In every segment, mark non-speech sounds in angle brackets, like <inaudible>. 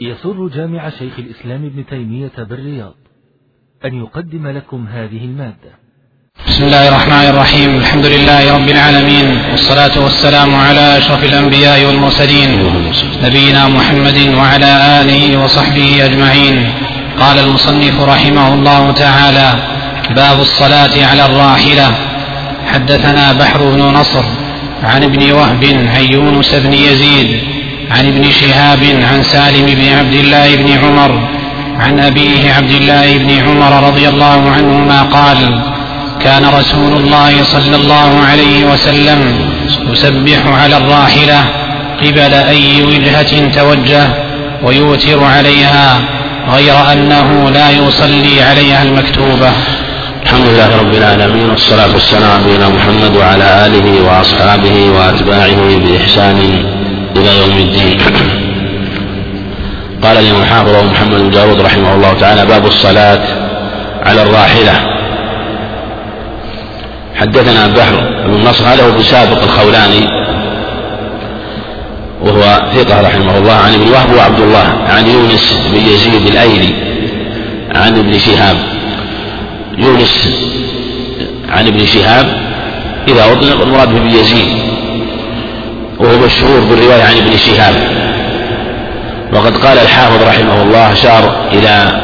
يسر جامع شيخ الإسلام ابن تيمية بالرياض أن يقدم لكم هذه المادة. بسم الله الرحمن الرحيم. الحمد لله رب العالمين والصلاة والسلام على أشرف الأنبياء والمرسلين نبينا محمد وعلى آله وصحبه أجمعين. قال المصنف رحمه الله تعالى باب الصلاة على الراحلة. حدثنا بحر بن نصر عن ابن وهب عن يونس بن يزيد عن ابن شهاب عن سالم بن عبد الله بن عمر عن أبيه عبد الله بن عمر رضي الله عنهما قال كان رسول الله صلى الله عليه وسلم يسبح على الراحلة قبل أي وجهة توجه ويوتر عليها غير أنه لا يصلي عليها المكتوبة. الحمد لله رب العالمين والصلاة والسلام على محمد وعلى آله وأصحابه وأتباعه بإحسان إلى يوم الدين. قال الإمام الحافظ محمد بن داود رحمه الله تعالى باب الصلاة على الراحلة. حدثنا بحر بن نصر هذا هو بسابق الخولاني وهو ثقة رحمه الله عن ابن وهب وعبد الله عن يونس بن يزيد الأيلي عن ابن شهاب. يونس عن ابن شهاب إذا أطلق المراد بن يزيد. وهو مشهور بالرواية عن ابن شهاب. وقد قال الحافظ رحمه الله أشار إلى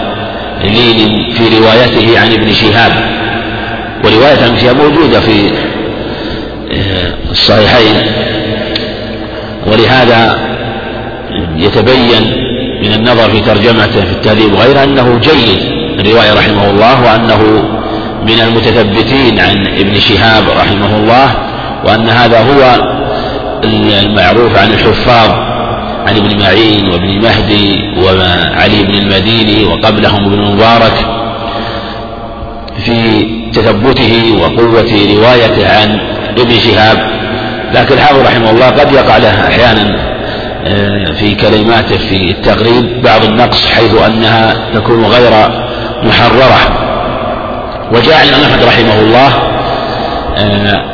لين في روايته عن ابن شهاب. ورواية ابن شهاب موجودة في آه، الصحيحين. ولهذا يتبين من النظر في ترجمته في التهذيب وغيره أنه جيد الرواية رحمه الله وأنه من المتثبتين عن ابن شهاب رحمه الله وأن هذا هو المعروف عن الحفاظ عن ابن معين وابن مهدي وعلي بن المديني وقبلهم ابن مبارك في تثبته وقوة روايته عن ابن شهاب. لكن الحافظ رحمه الله قد يقع له أحيانا آه، في كلماته في التغريب بعض النقص حيث أنها تكون غير محررة. وجاء عن أحمد رحمه الله آه،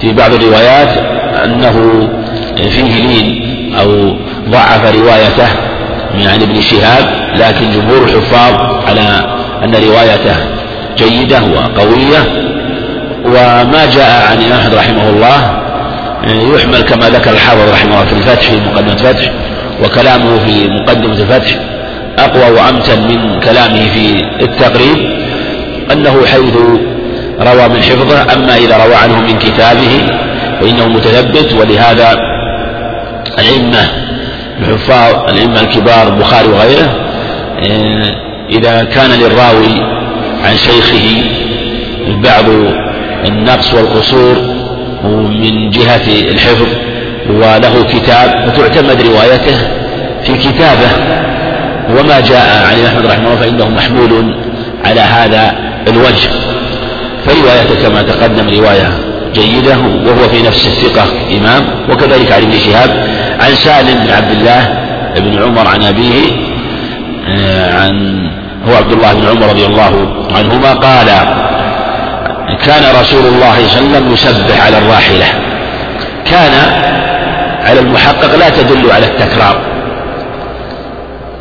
في بعض الروايات أنه فيه لين أو ضعف روايته من عن ابن شهاب لكن جمهور الحفاظ على أن روايته جيدة وقوية. وما جاء عن أحمد رحمه الله يحمل كما ذكر الحافظ رحمه الله في الفتح في مقدمة الفتح وكلامه في مقدمة الفتح أقوى وأمتن من كلامه في التقريب أنه حيث روى من حفظه أما إذا روى عنه من كتابه فإنه متثبت ولهذا الأئمة الحفاظ الأئمة الكبار البخاري وغيره آه، إذا كان للراوي عن شيخه بعض النقص والقصور من جهة الحفظ وله كتاب فتعتمد روايته في كتابه وما جاء عن أحمد رحمه الله فإنه محمول على هذا الوجه. فروايته كما تقدم رواية جيدة وهو في نفس الثقة إمام وكذلك عن ابن شهاب عن سالم بن عبد الله بن عمر عن أبيه آه، عن هو عبد الله بن عمر رضي الله عنهما قال كان رسول الله صلى الله عليه وسلم يسبح على الراحلة. كان على المحقق لا تدل على التكرار.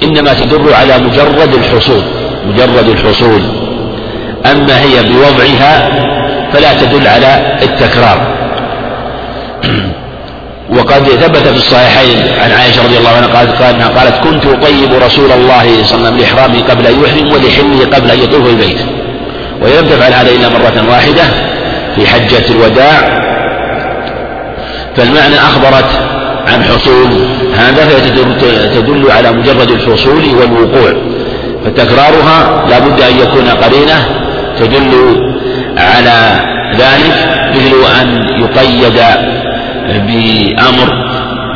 إنما تدل على مجرد الحصول مجرد الحصول. أما هي بوضعها فلا تدل على التكرار. <clears throat> وقد ثبت في الصحيحين عن عائشة رضي الله عنها قالت قالت, قالت كنت أطيب رسول الله صلى الله عليه وسلم لإحرامه قبل أن يحرم ولحله قبل أن يطوف البيت. وهي لم تفعل هذا إلا مرة واحدة في حجة الوداع فالمعنى أخبرت عن حصول. هذا فهي تدل على مجرد الحصول والوقوع فتكرارها لا بد أن يكون قرينة تدل على ذلك مثل أن يقيد بأمر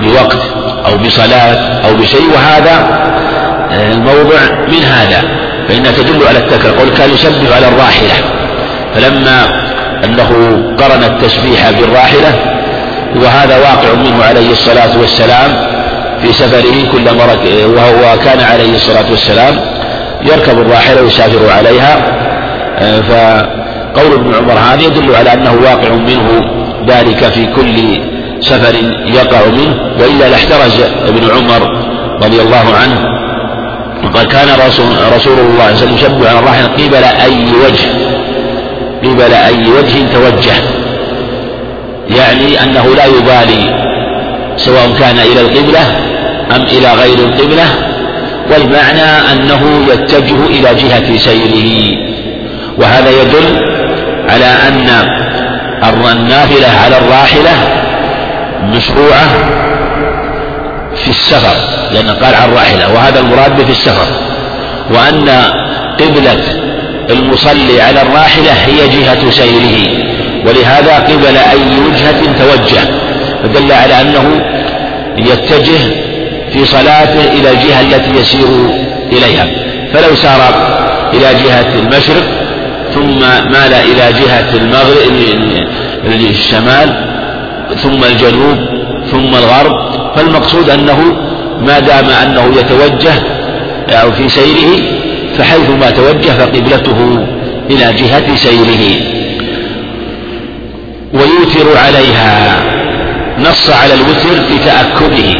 بوقت أو بصلاة أو بشيء وهذا الموضع من هذا. فإنها تدل على التكرار قل كان يسبح على الراحلة. فلما أنه قرن التسبيح بالراحلة وهذا واقع منه عليه الصلاة والسلام في سفره كل مرة وهو كان عليه الصلاة والسلام يركب الراحلة ويسافر عليها. ف قول ابن عمر هذا يدل على أنه واقع منه ذلك في كل سفر يقع منه وإلا لاحترز ابن عمر رضي الله عنه. وقال كان رسول, رسول الله صلى الله عليه وسلم يشبه على الراحلة قبل أي وجه قبل أي وجه توجه. يعني أنه لا يبالي سواء كان إلى القبلة أم إلى غير القبلة والمعنى أنه يتجه إلى جهة سيره. وهذا يدل على أن النافلة على الراحلة مشروعة في السفر لأن قال عن الراحلة وهذا المراد في السفر وأن قبلة المصلي على الراحلة هي جهة سيره ولهذا قبل أي وجهة توجه فدل على أنه يتجه في صلاته إلى الجهة التي يسير إليها فلو سار إلى جهة المشرق ثم مال إلى جهة المغرب الشمال ثم الجنوب ثم الغرب. فالمقصود أنه ما دام أنه يتوجه أو في سيره فحيثما توجه فقبلته إلى جهة سيره. ويوتر عليها نص على الوتر بتأكده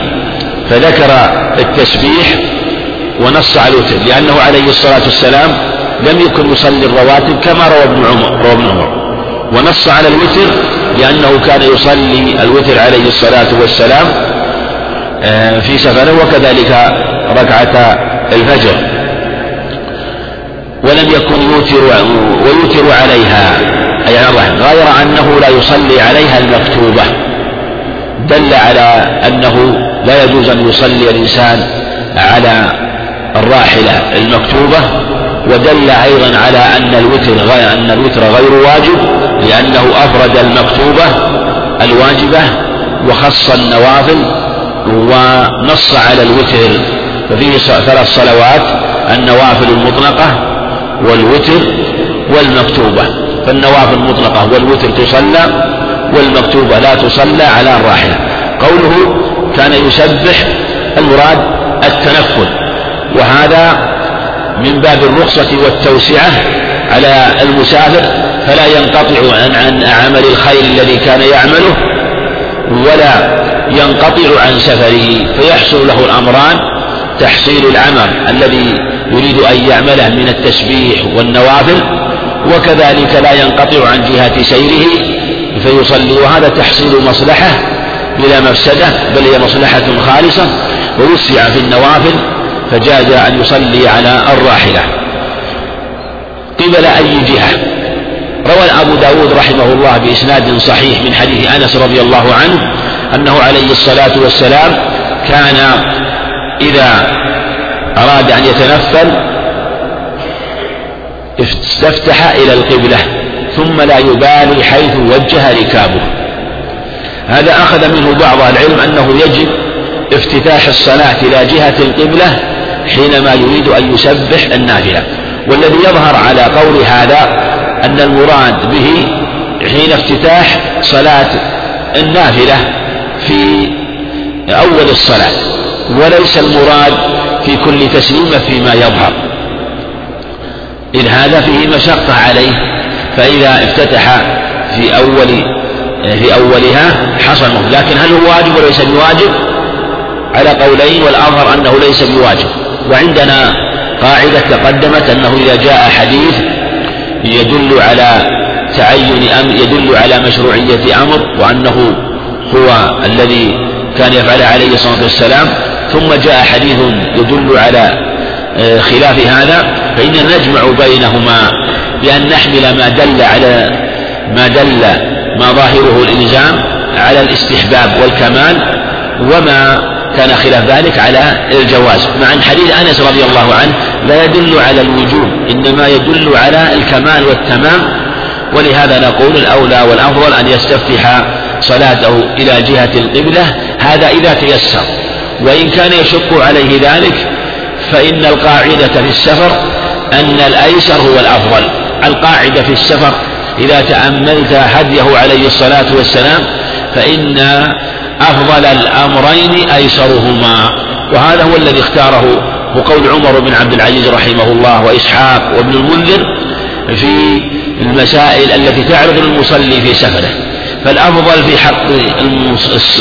فذكر التسبيح ونص على الوتر لأنه عليه الصلاة والسلام لم يكن يصلي الرواتب كما روى ابن عمر روى ابن عمر. ونص على الوتر لأنه كان يصلي الوتر عليه الصلاة والسلام آه، في سفره وكذلك ركعة الفجر. ولم يكن يوتر ويوتر عليها أي على الرحم. غير أنه لا يصلي عليها المكتوبة. دل على أنه لا يجوز أن يصلي الإنسان على الراحلة المكتوبة. ودل أيضا على أن الوتر غير أن الوتر غير واجب لأنه أفرد المكتوبة الواجبة وخص النوافل ونص على الوتر. ففيه ثلاث صلوات النوافل المطلقة والوتر والمكتوبة. فالنوافل المطلقة والوتر تصلى والمكتوبة لا تصلى على الراحلة. قوله كان يسبح المراد التنفل. وهذا من باب الرخصة والتوسعة على المسافر فلا ينقطع عن, عن عمل الخير الذي كان يعمله ولا ينقطع عن سفره فيحصل له الأمران. تحصيل العمل الذي يريد أن يعمله من التسبيح والنوافل وكذلك لا ينقطع عن جهة سيره فيصلي. وهذا تحصيل مصلحة بلا مفسدة بل هي مصلحة خالصة. ووسع في النوافل فجاز أن يصلي على الراحلة. قبل أي جهة؟ روى أبو داود رحمه الله بإسناد صحيح من حديث أنس رضي الله عنه أنه عليه الصلاة والسلام كان إذا أراد أن يتنفل استفتح إلى القبلة ثم لا يبالي حيث وجه ركابه. هذا أخذ منه بعض العلم أنه يجب افتتاح الصلاة إلى جهة القبلة حينما يريد أن يسبح النافلة. والذي يظهر على قول هذا أن المراد به حين افتتاح صلاة النافلة في أول الصلاة وليس المراد في كل تسليمة فيما يظهر. إذ هذا فيه مشقة عليه فإذا افتتح في أول في أولها حصنه. لكن هل هو واجب وليس بواجب؟ على قولين والأظهر أنه ليس بواجب. وعندنا قاعدة تقدمت أنه إذا جاء حديث يدل على تعين أمر يدل على مشروعية أمر وأنه هو الذي كان يفعل عليه الصلاة والسلام. ثم جاء حديث يدل على آه، خلاف هذا. فإننا نجمع بينهما بأن نحمل ما دل على ما دل ما ظاهره الإلزام على الاستحباب والكمال وما كان خلاف ذلك على الجواز. مع أن حديث أنس رضي الله عنه لا يدل على الوجوب إنما يدل على الكمال والتمام. ولهذا نقول الأولى والأفضل أن يستفتح صلاته إلى جهة القبلة هذا إذا تيسر. وإن كان يشق عليه ذلك فإن القاعدة في السفر أن الأيسر هو الأفضل. القاعدة في السفر إذا تأملت هديه عليه الصلاة والسلام فإن أفضل الأمرين أيسرهما. وهذا هو الذي اختاره وقول عمر بن عبد العزيز رحمه الله وإسحاق وابن المنذر في المسائل التي تعرض المصلي في سفره. فالأفضل في حق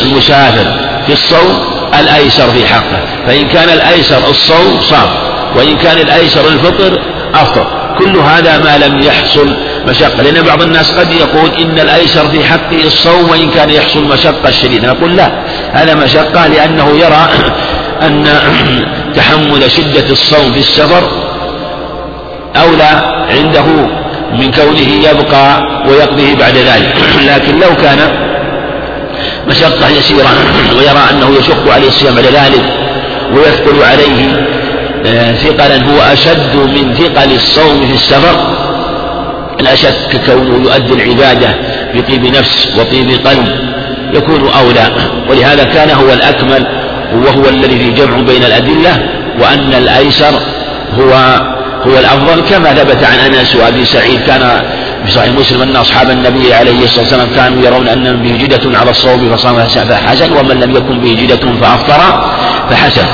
المسافر في الصوم الأيسر في حقه. فإن كان الأيسر الصوم صام وإن كان الأيسر الفطر أفطر. كل هذا ما لم يحصل مشقة. لأن بعض الناس قد يقول إن الأيسر في حقه الصوم وإن كان يحصل مشقة شديدة. نقول لا هذا مشقة لأنه يرى أن تحمل شدة الصوم في السفر أولى عنده من كونه يبقى ويقضيه بعد ذلك. <clears throat> لكن لو كان مشقة يسيرة ويرى أنه يشق عليه الصيام بعد ذلك ويثقل عليه ثقلا هو أشد من ثقل الصوم في السفر. لا شك كونه يؤدي العبادة بطيب نفس وطيب قلب يكون أولى ولهذا كان هو الأكمل وهو الذي في جمع بين الأدلة وأن الأيسر هو هو الأفضل كما ثبت عن أنس وأبي سعيد. كان في صحيح مسلم أن أصحاب النبي عليه الصلاة والسلام كانوا يرون أن به جدة على الصوم فصام فحسن ومن لم يكن به جدة فأفطر فحسن.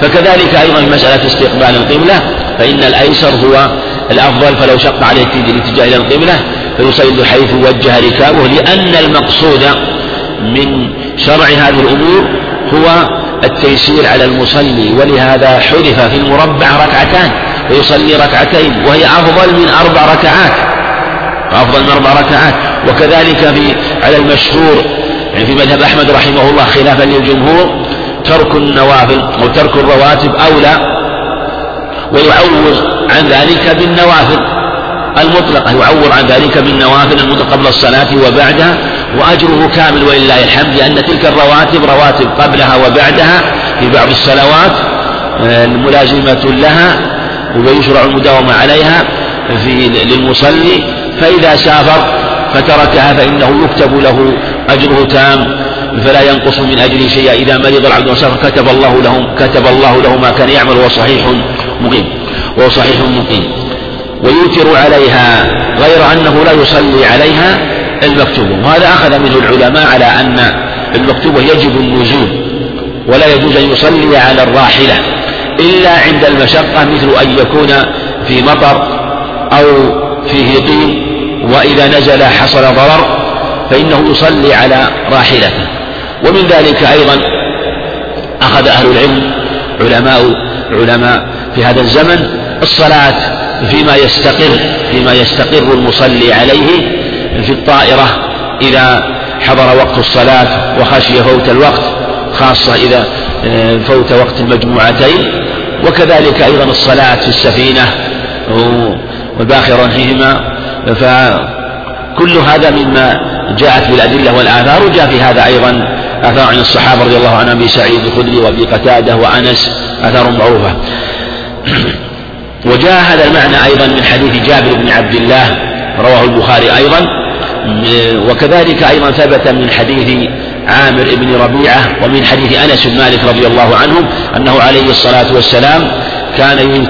فكذلك أيضا مسألة استقبال القبلة فإن الأيسر هو الأفضل فلو شق عليه الاتجاه إلى القبلة فيصلي حيث وجه ركابه لأن المقصود من شرع هذه الأمور هو التيسير على المصلي ولهذا حذف في المربع ركعتان فيصلي ركعتين وهي أفضل من أربع ركعات أفضل من أربع ركعات وكذلك في على المشهور يعني في مذهب أحمد رحمه الله خلافا للجمهور ترك النوافل أو ترك الرواتب أولى ويعوض عن ذلك بالنوافل المطلقة يعوض عن ذلك بالنوافل المطلقة قبل الصلاة وبعدها وأجره كامل ولله الحمد لأن تلك الرواتب رواتب قبلها وبعدها في بعض الصلوات آه، ملازمة لها ويشرع المداومة عليها في للمصلي فإذا سافر فتركها فإنه يكتب له أجره تام فلا ينقص من أجله شيئا إذا مرض العبد وسافر كتب الله له كتب الله له ما كان يعمل وهو صحيح مقيم. وهو صحيح مقيم. ويوتر عليها غير أنه لا يصلي عليها المكتوب. وهذا أخذ منه العلماء على أن المكتوبة يجب النزول ولا يجوز أن يصلي على الراحلة إلا عند المشقة مثل أن يكون في مطر أو فيه طين وإذا نزل حصل ضرر فإنه يصلي على راحلته. ومن ذلك أيضا أخذ أهل العلم علماء علماء في هذا الزمن الصلاة فيما يستقر فيما يستقر المصلي عليه في الطائرة إذا حضر وقت الصلاة وخشي فوت الوقت خاصة إذا آه، فوت وقت المجموعتين. وكذلك أيضا الصلاة في السفينة والباخرة فيهما. فكل هذا مما جاءت بالأدلة والآثار وجاء في هذا أيضا آثار عن الصحابة رضي الله عنهم أبي سعيد الخدري وأبي قتادة وأنس آثار معروفة. وجاء هذا المعنى أيضا من حديث جابر بن عبد الله رواه البخاري أيضا. وكذلك أيضا ثبت من حديث عامر بن ربيعة ومن حديث أنس بن مالك رضي الله عنه أنه عليه الصلاة والسلام كان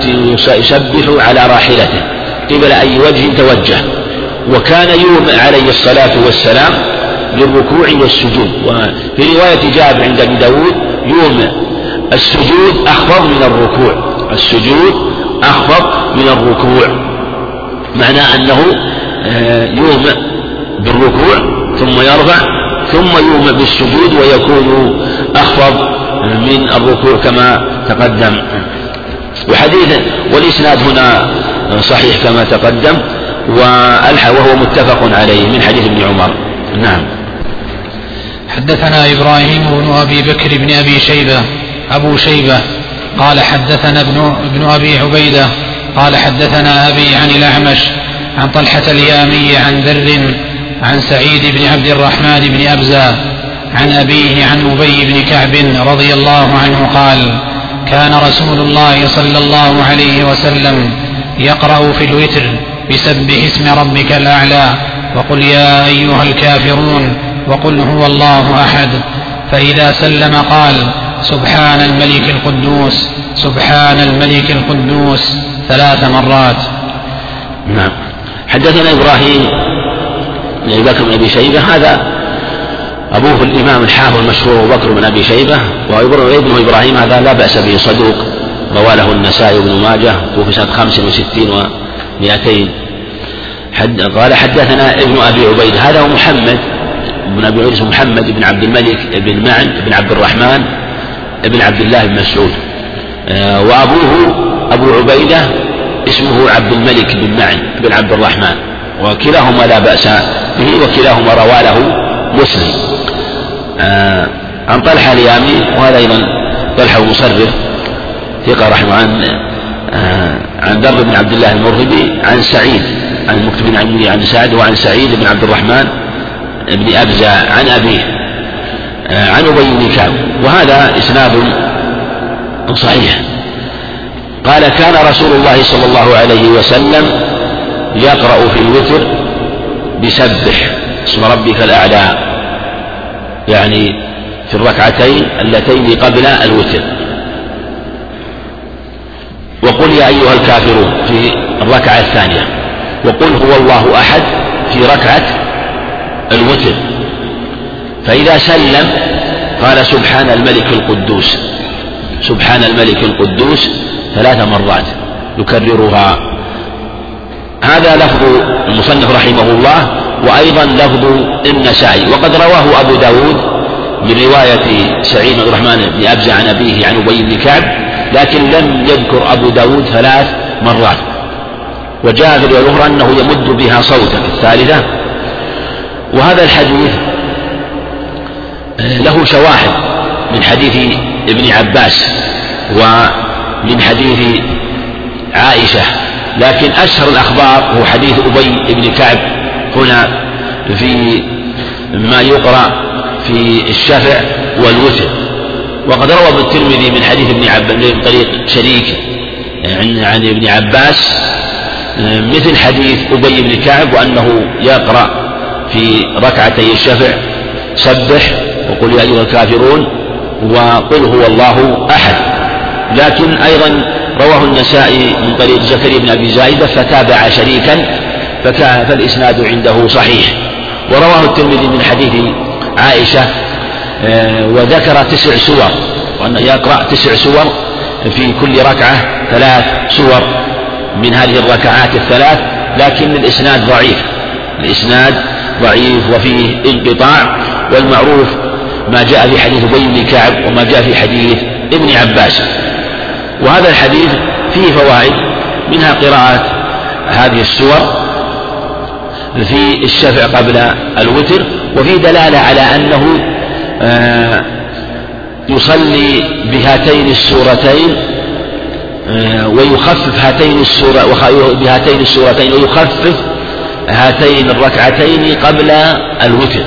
يسبح على راحلته قبل أي وجه توجه. وكان يوم عليه الصلاة والسلام للركوع والسجود. وفي رواية جابر عند أبي داود يوم السجود أخفض من الركوع. السجود أخفض من الركوع. معناه أنه آه، يوم بالركوع ثم يرفع ثم يوم بالسجود ويكون أخفض من الركوع كما تقدم. وحديث والإسناد هنا صحيح كما تقدم. وهو متفق عليه من حديث ابن عمر. نعم. حدثنا إبراهيم بن أبي بكر بن أبي شيبة أبو شيبة قال حدثنا ابن, ابن أبي عبيدة قال حدثنا أبي عن الأعمش عن طلحة اليامي عن ذر عن سعيد بن عبد الرحمن بن أبزة عن أبيه عن أبي بن كعب رضي الله عنه قال كان رسول الله صلى الله عليه وسلم يقرأ في الوتر بسبح اسم ربك الأعلى وقل يا أيها الكافرون وقل هو الله أحد فإذا سلم قال سبحان الملك القدوس سبحان الملك القدوس ثلاث مرات نعم. حدثنا إبراهيم بن أبي بكر بن أبي شيبة هذا أبوه الإمام الحافظ المشهور أبو بكر بن أبي شيبة وابنه إبراهيم هذا لا بأس به صدوق رواه له النسائي بن ماجه توفي سنة 65 مئتين. حد قال حدثنا ابن أبي عبيد هذا هو محمد ابن أبي عبيد محمد بن عبد الملك بن معن بن عبد الرحمن بن عبد الله بن مسعود. آه، وأبوه أبو عبيدة اسمه عبد الملك بن معن بن عبد الرحمن. وكلاهما لا بأس به وكلاهما روى له مسلم. آه، عن طلحة اليامي وهذا أيضا طلحة المصرف ثقة رحمه عن عن در بن عبد الله المرغبي عن سعيد عن المكتب عن عن سعد وعن سعيد بن عبد الرحمن بن أبزة عن أبيه آه، عن أبي بن كعب. وهذا إسناد صحيح. قال كان رسول الله صلى الله عليه وسلم يقرأ في الوتر بسبح اسم ربك الأعلى يعني في الركعتين اللتين قبل الوتر. وقل يا أيها الكافرون في الركعة الثانية. وقل هو الله أحد في ركعة الوتر. فإذا سلم قال سبحان الملك القدوس. سبحان الملك القدوس ثلاث مرات يكررها. هذا لفظ المصنف رحمه الله وأيضا لفظ النسائي. وقد رواه أبو داود من رواية سعيد بن الرحمن بن أبزة عن أبيه عن أبي بن كعب لكن لم يذكر أبو داود ثلاث مرات. وجاء في الأخرى أنه يمد بها صوتا الثالثة وهذا الحديث له شواهد من حديث ابن عباس ومن حديث عائشة. لكن أشهر الأخبار هو حديث أبي بن كعب هنا في ما يقرأ في الشفع والوتر. وقد روى ابن الترمذي من حديث ابن عباس من طريق شريك عن عن ابن عباس مثل حديث أبي بن كعب وأنه يقرأ في ركعتي الشفع سبح وقل يا أيها الكافرون وقل هو الله أحد. لكن أيضا رواه النسائي من طريق زكريا بن أبي زايدة فتابع شريكا فالإسناد عنده صحيح. ورواه الترمذي من حديث عائشة وذكر تسع سور وأنه يقرأ تسع سور في كل ركعة ثلاث سور من هذه الركعات الثلاث لكن الإسناد ضعيف الإسناد ضعيف وفيه انقطاع والمعروف ما جاء في حديث أبي بن كعب وما جاء في حديث ابن عباس. وهذا الحديث فيه فوائد منها قراءة هذه السور في الشفع قبل الوتر وفي دلالة على أنه آه، يصلي بهاتين السورتين آه، ويخفف هاتين السورة بهاتين السورتين ويخفف هاتين الركعتين قبل الوتر.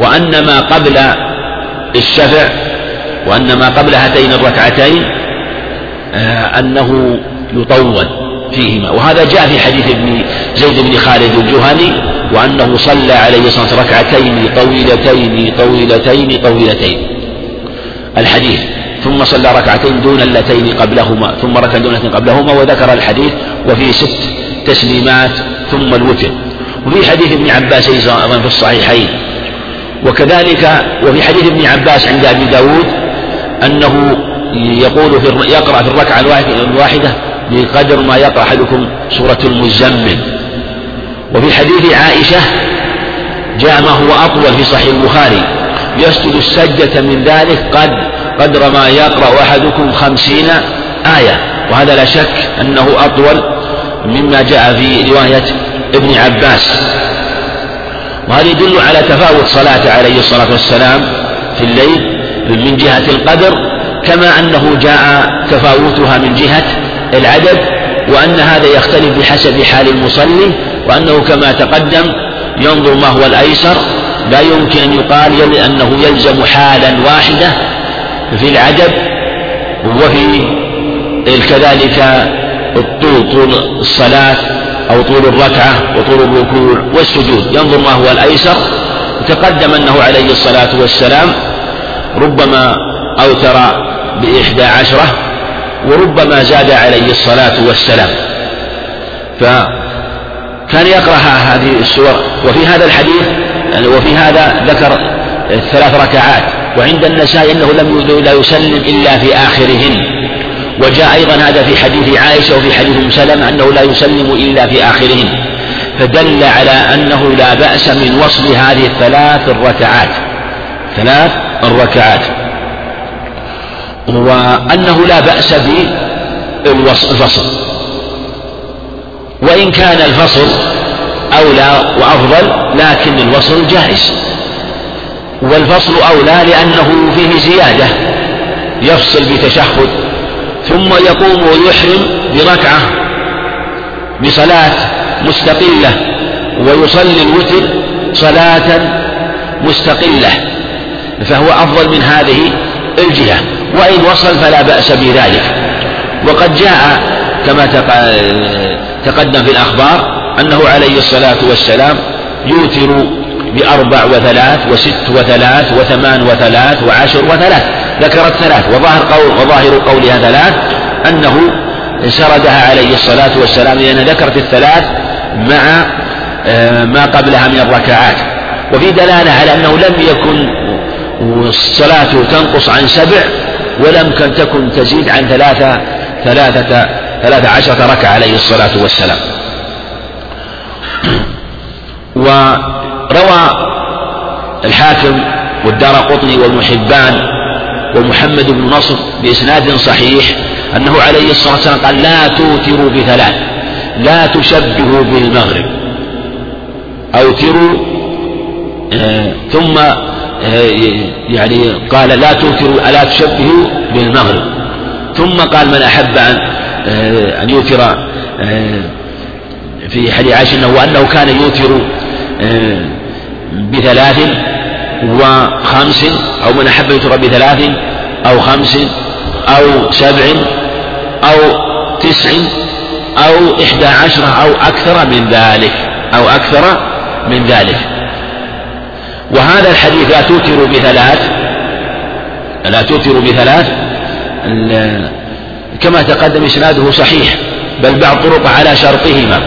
وأن ما قبل الشفع وأن ما قبل هاتين الركعتين آه، أنه يطول. فيهما. وهذا جاء في حديث ابن زيد بن خالد الجهني وأنه صلى عليه الصلاة والسلام ركعتين طويلتين طويلتين طويلتين. الحديث ثم صلى ركعتين دون اللتين قبلهما ثم ركع دون اللتين قبلهما وذكر الحديث وفي ست تسليمات ثم الوتر. وفي حديث ابن عباس أيضا في الصحيحين. وكذلك وفي حديث ابن عباس عند أبي داود أنه يقول في يقرأ في الركعة الواحدة بقدر ما يقرأ أحدكم سورة المزمل. وفي حديث عائشة جاء ما هو أطول في صحيح البخاري. يسجد السجدة من ذلك قد قدر ما يقرأ أحدكم خمسين آية. وهذا لا شك أنه أطول مما جاء في رواية ابن عباس. وهذا يدل على تفاوت صلاته عليه الصلاة والسلام في الليل من جهة القدر كما أنه جاء تفاوتها من جهة العدد وأن هذا يختلف بحسب حال المصلي وأنه كما تقدم ينظر ما هو الأيسر لا يمكن أن يقال أنه يلزم حالا واحدة في العدد وفي كذلك الطول طول الصلاة أو طول الركعة وطول الركوع والسجود. ينظر ما هو الأيسر. تقدم أنه عليه الصلاة والسلام ربما أوتر بإحدى عشرة وربما زاد عليه الصلاة والسلام. فكان يقرأ هذه السور وفي هذا الحديث يعني وفي هذا ذكر ثلاث ركعات. وعند النساء أنه لم لا يسلم إلا في آخرهن. وجاء أيضا هذا في حديث عائشة وفي حديث أم سلمة أنه لا يسلم إلا في آخرهن. فدل على أنه لا بأس من وصل هذه الثلاث الركعات. ثلاث الركعات. وأنه لا بأس بالفصل وإن كان الفصل أولى وأفضل لكن الوصل جائز. والفصل أولى لأنه فيه زيادة يفصل بتشهد ثم يقوم ويحرم بركعة بصلاة مستقلة ويصلي الوتر صلاة مستقلة. فهو أفضل من هذه الجهة. وإن وصل فلا بأس بذلك. وقد جاء كما تقدم في الأخبار أنه عليه الصلاة والسلام يوتر بأربع وثلاث وست وثلاث وثمان وثلاث وعشر وثلاث. ذكرت ثلاث وظاهر قول وظاهر قولها ثلاث. أنه سردها عليه الصلاة والسلام لأن ذكرت الثلاث مع آه، ما قبلها من الركعات. وفي دلالة على أنه لم يكن الصلاة تنقص عن سبع ولم تكن تزيد عن ثلاثة ثلاثة ثلاثة عشرة ركعة عليه الصلاة والسلام. وروى الحاكم والدار قطني والمحبان ومحمد بن نصر بإسناد صحيح أنه عليه الصلاة والسلام قال لا توتروا بثلاث لا تشبهوا بالمغرب. أوتروا آه ثم يعني قال لا توتروا ألا تشبهوا بالمغرب. ثم قال من أحب أن آه أن يوتر آه، في حديث عائشة أنه وأنه كان يوتر آه، بثلاث وخمس أو من أحب يوتر بثلاث أو خمس أو سبع أو تسع أو إحدى عشرة أو أكثر من ذلك أو أكثر من ذلك. وهذا الحديث لا توتر بثلاث لا توتر بثلاث. كما تقدم إسناده صحيح بل بعض طرق على شرطهما.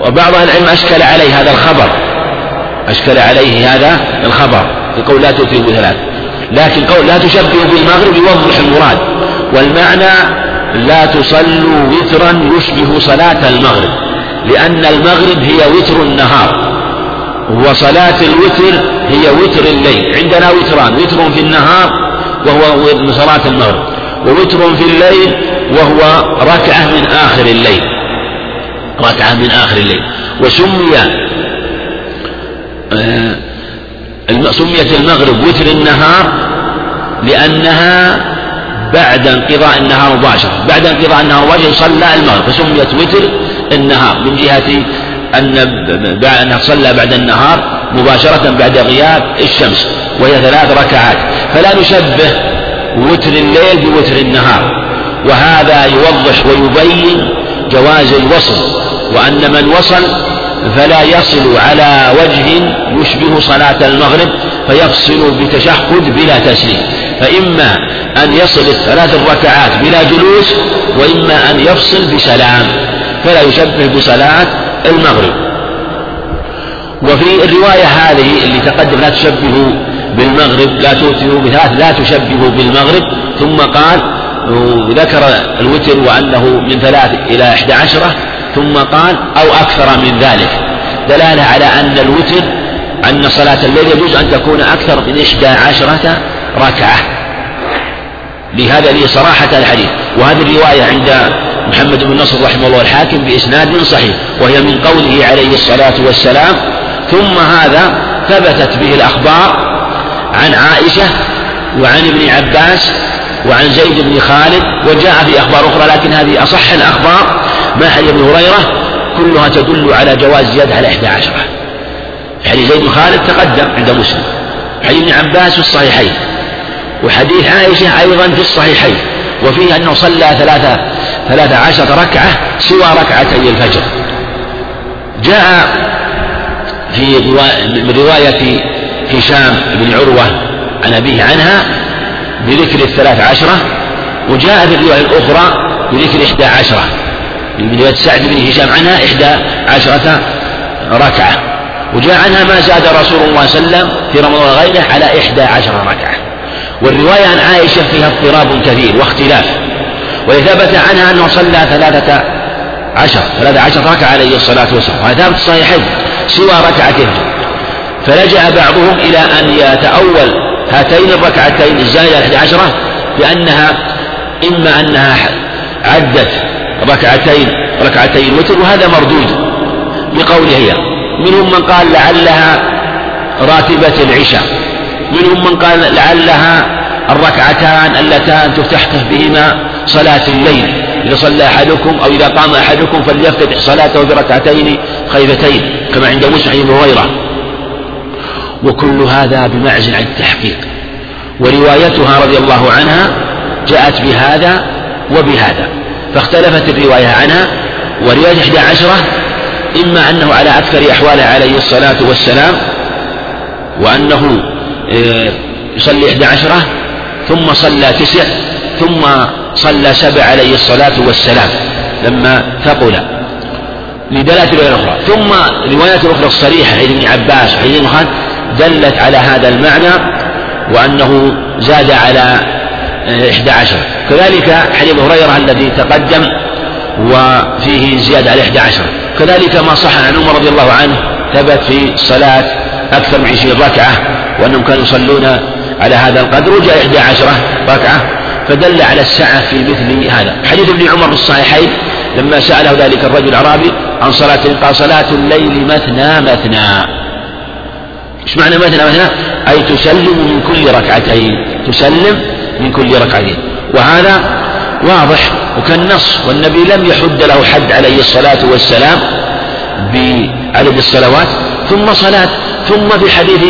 وبعض العلم أشكل عليه هذا الخبر أشكل عليه هذا الخبر يقول لا توتر بثلاث. لكن قول لا تشبهوا بالمغرب يوضح المراد. والمعنى لا تصلوا وترا يشبه صلاة المغرب لأن المغرب هي وتر النهار. وصلاة الوتر هي وتر الليل. عندنا وتران وتر في النهار وهو صلاة المغرب ووتر في الليل وهو ركعة من آخر الليل. ركعة من آخر الليل. وسمي آه سميت المغرب وتر النهار لأنها بعد انقضاء النهار مباشرة. بعد انقضاء النهار مباشرة صلى المغرب. فسميت وتر النهار من جهة أن أنها صلى بعد النهار مباشرة بعد غياب الشمس وهي ثلاث ركعات. فلا نشبه وتر الليل بوتر النهار. وهذا يوضح ويبين جواز الوصل وأن من وصل فلا يصل على وجه يشبه صلاة المغرب فيفصل بتشهد بلا تسليم. فإما أن يصل الثلاث الركعات بلا جلوس وإما أن يفصل بسلام. فلا يشبه بصلاة المغرب. وفي الرواية هذه اللي تقدم لا تشبهوا بالمغرب لا توتروا بثلاث لا تشبهوا بالمغرب. ثم قال ذكر الوتر وأنه من ثلاث إلى إحدى عشرة. ثم قال أو أكثر من ذلك. دلالة على أن الوتر أن صلاة الليل يجوز أن تكون أكثر من إحدى عشرة ركعة. لهذا لي صراحة الحديث. وهذه الرواية عند محمد بن نصر رحمه الله الحاكم بإسناد صحيح وهي من قوله عليه الصلاة والسلام ثم هذا ثبتت به الأخبار عن عائشة وعن ابن عباس وعن زيد بن خالد وجاء في أخبار أخرى لكن هذه أصح الأخبار ما حديث ابن هريرة كلها تدل على جواز زيادة على إحدى عشرة حديث زيد بن خالد تقدم عند مسلم. حديث ابن عباس في الصحيحين. وحديث عائشة أيضا في الصحيحين. وفيه أنه صلى ثلاثة ثلاثة عشرة ركعة سوى ركعتي الفجر. جاء في رواية هشام بن عروة عن أبيه عنها بذكر الثلاث عشرة وجاء في الرواية الأخرى بذكر إحدى عشرة من رواية سعد بن هشام عنها إحدى عشرة ركعة. وجاء عنها ما زاد رسول الله صلى الله عليه وسلم في رمضان وغيره على إحدى عشرة ركعة. والرواية عن عائشة فيها اضطراب كثير واختلاف. وثبت عنها أنه صلى ثلاثة عشر ثلاثة عشر ركعة عليه الصلاة والسلام. وهذا ثابت الصحيحين سوى ركعتين. فلجأ بعضهم إلى أن يتأول هاتين الركعتين الزائدة الأحد عشرة بأنها إما أنها عدت ركعتين ركعتي الوتر وهذا مردود بقوله هي. منهم من قال لعلها راتبة العشاء. منهم من قال لعلها الركعتان اللتان تفتح بهما صلاة الليل. إذا صلى أحدكم أو إذا قام أحدكم فليفتتح صلاته بركعتين خيفتين كما عند مسعى بن هريرة وكل هذا بمعزل عن التحقيق. وروايتها رضي الله عنها جاءت بهذا وبهذا. فاختلفت الرواية عنها. ورواية إحدى عشرة إما أنه على أكثر أحواله عليه الصلاة والسلام وأنه يصلي إحدى عشرة ثم صلى تسع ثم صلى سبع عليه الصلاة والسلام لما ثقل. لدلالة الرواية الأخرى ثم روايات الأخرى الصريحة عن ابن عباس وحديث ابن دلت على هذا المعنى وأنه زاد على آه، إحدى عشر كذلك حديث هريرة الذي تقدم وفيه زيادة على إحدى عشر كذلك ما صح عن عمر رضي الله عنه ثبت في صلاة أكثر من عشرين ركعة. وأنهم كانوا يصلون على هذا القدر. وجاء إحدى عشرة ركعة فدل على السعة في مثل هذا. حديث ابن عمر في الصحيحين لما سأله ذلك الرجل الأعرابي عن صلاة قال صلاة الليل مثنى مثنى. إيش معنى مثنى مثنى؟ أي تسلم من كل ركعتين. تسلم من كل ركعتين. وهذا واضح وكالنص والنبي لم يحد له حد عليه الصلاة والسلام بعدد الصلوات. ثم صلاة ثم في حديث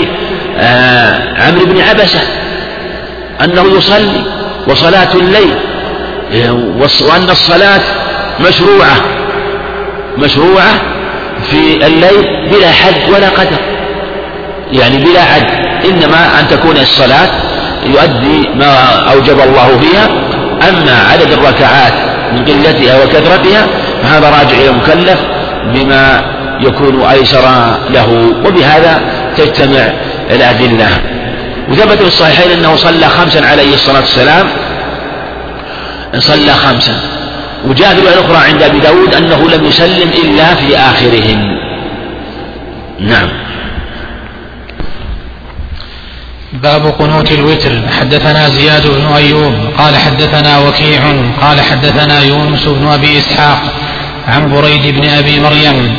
عمرو بن عبسة أنه يصلي وصلاة الليل وأن الصلاة مشروعة مشروعة في الليل بلا حد ولا قدر. يعني بلا عد إنما أن تكون الصلاة يؤدي ما أوجب الله فيها. أما عدد الركعات من قلتها وكثرتها فهذا راجع إلى المكلف بما يكون أيسر له وبهذا تجتمع الأدلة. وثبت في الصحيحين أنه صلى خمسا عليه الصلاة والسلام. صلى خمسا. وجاء في الأخرى عند أبي داود أنه لم يسلم إلا في آخرهم. نعم. باب قنوت الوتر. حدثنا زياد بن أيوب. قال حدثنا وكيع. قال حدثنا يونس بن أبي إسحاق عن بريد بن أبي مريم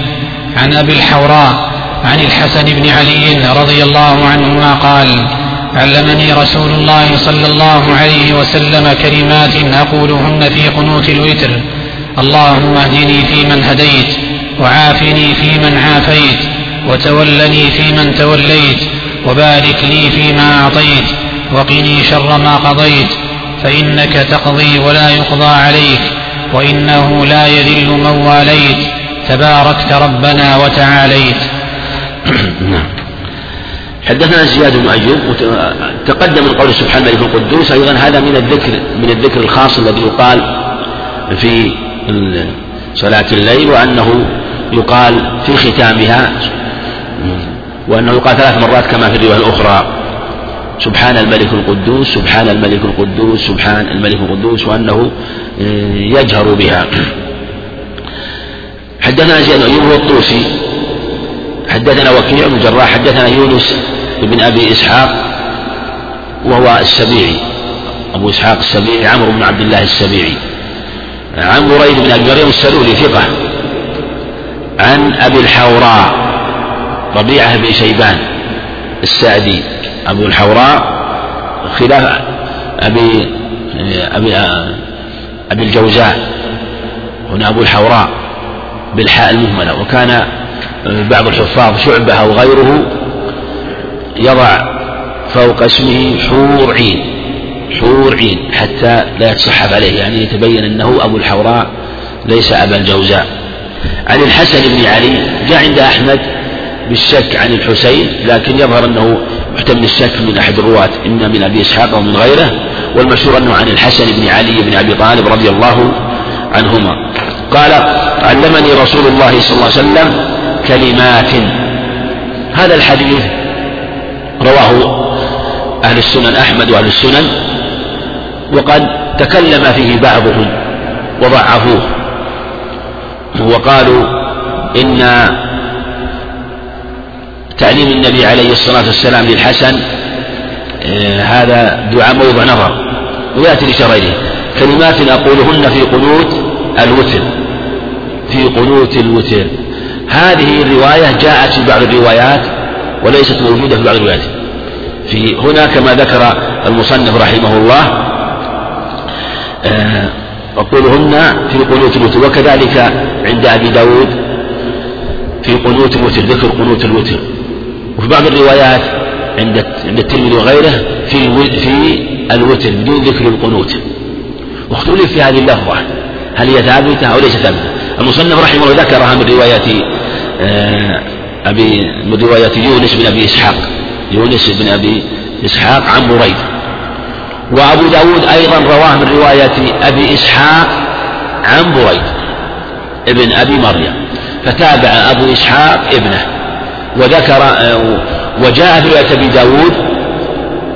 عن أبي الحوراء عن الحسن بن علي رضي الله عنهما قال علمني رسول الله صلى الله عليه وسلم كلمات أقولهن في قنوت الوتر. اللهم اهدني فيمن هديت وعافني فيمن عافيت وتولني فيمن توليت وبارك لي فيما أعطيت وقني شر ما قضيت فإنك تقضي ولا يقضى عليك وإنه لا يذل من واليت. تباركت ربنا وتعاليت. <coughs> حدثنا زياد بن أيوب تقدم من قول سبحانه الملك القدوس أيضا هذا من الذكر من الذكر الخاص الذي يقال في صلاة الليل وأنه يقال في ختامها وأنه يقال ثلاث مرات كما في الرواية الأخرى. سبحان الملك القدوس سبحان الملك القدوس سبحان الملك القدوس وأنه يجهر بها. حدثنا زيد أيوب الطوسي. حدثنا وكيع بن جراح حدثنا يونس بن أبي إسحاق وهو السبيعي أبو إسحاق السبيعي عمرو بن عبد الله السبيعي. عن بريد بن أبي مريم السلولي ثقة. عن أبي الحوراء ربيعة بن شيبان السعدي. أبو الحوراء خلاف أبي أبي أبي الجوزاء. هنا أبو الحوراء بالحاء المهملة وكان بعض الحفاظ شعبة أو غيره يضع فوق اسمه حور عين حور عين حتى لا يتصحف عليه يعني يتبين أنه أبو الحوراء ليس أبا الجوزاء. عن الحسن بن علي جاء عند أحمد بالشك عن الحسين لكن يظهر أنه محتمل الشك من أحد الرواة إما من أبي إسحاق أو من غيره والمشهور أنه عن الحسن بن علي بن أبي طالب رضي الله عنهما. قال علمني رسول الله صلى الله عليه وسلم كلمات. هذا الحديث رواه أهل السنن أحمد وأهل السنن وقد تكلم فيه بعضهم وضعفوه. وقالوا إن تعليم النبي عليه الصلاة والسلام للحسن آه، هذا دعاء موضع نظر ويأتي لشرعه. كلمات أقولهن في قنوت الوتر في قنوت الوتر. هذه الرواية جاءت في بعض الروايات وليست موجودة في بعض الروايات. في هنا كما ذكر المصنف رحمه الله آه، أقولهن في قنوت الوتر وكذلك عند أبي داود في قنوت الوتر ذكر قنوت الوتر وفي بعض الروايات عند عند الترمذي وغيره في في الوتر بدون ذكر القنوت. واختلف في هذه اللفظة هل هي ثابتة أو ليست ثابتة. المصنف رحمه الله ذكرها من رواية آه، أبي من رواية يونس بن أبي إسحاق يونس بن أبي إسحاق عن بريد. وأبو داود أيضا رواه من رواية أبي إسحاق عن بريد ابن أبي مريم فتابع أبو إسحاق ابنه. وذكر آه، وجاء في رواية أبي داود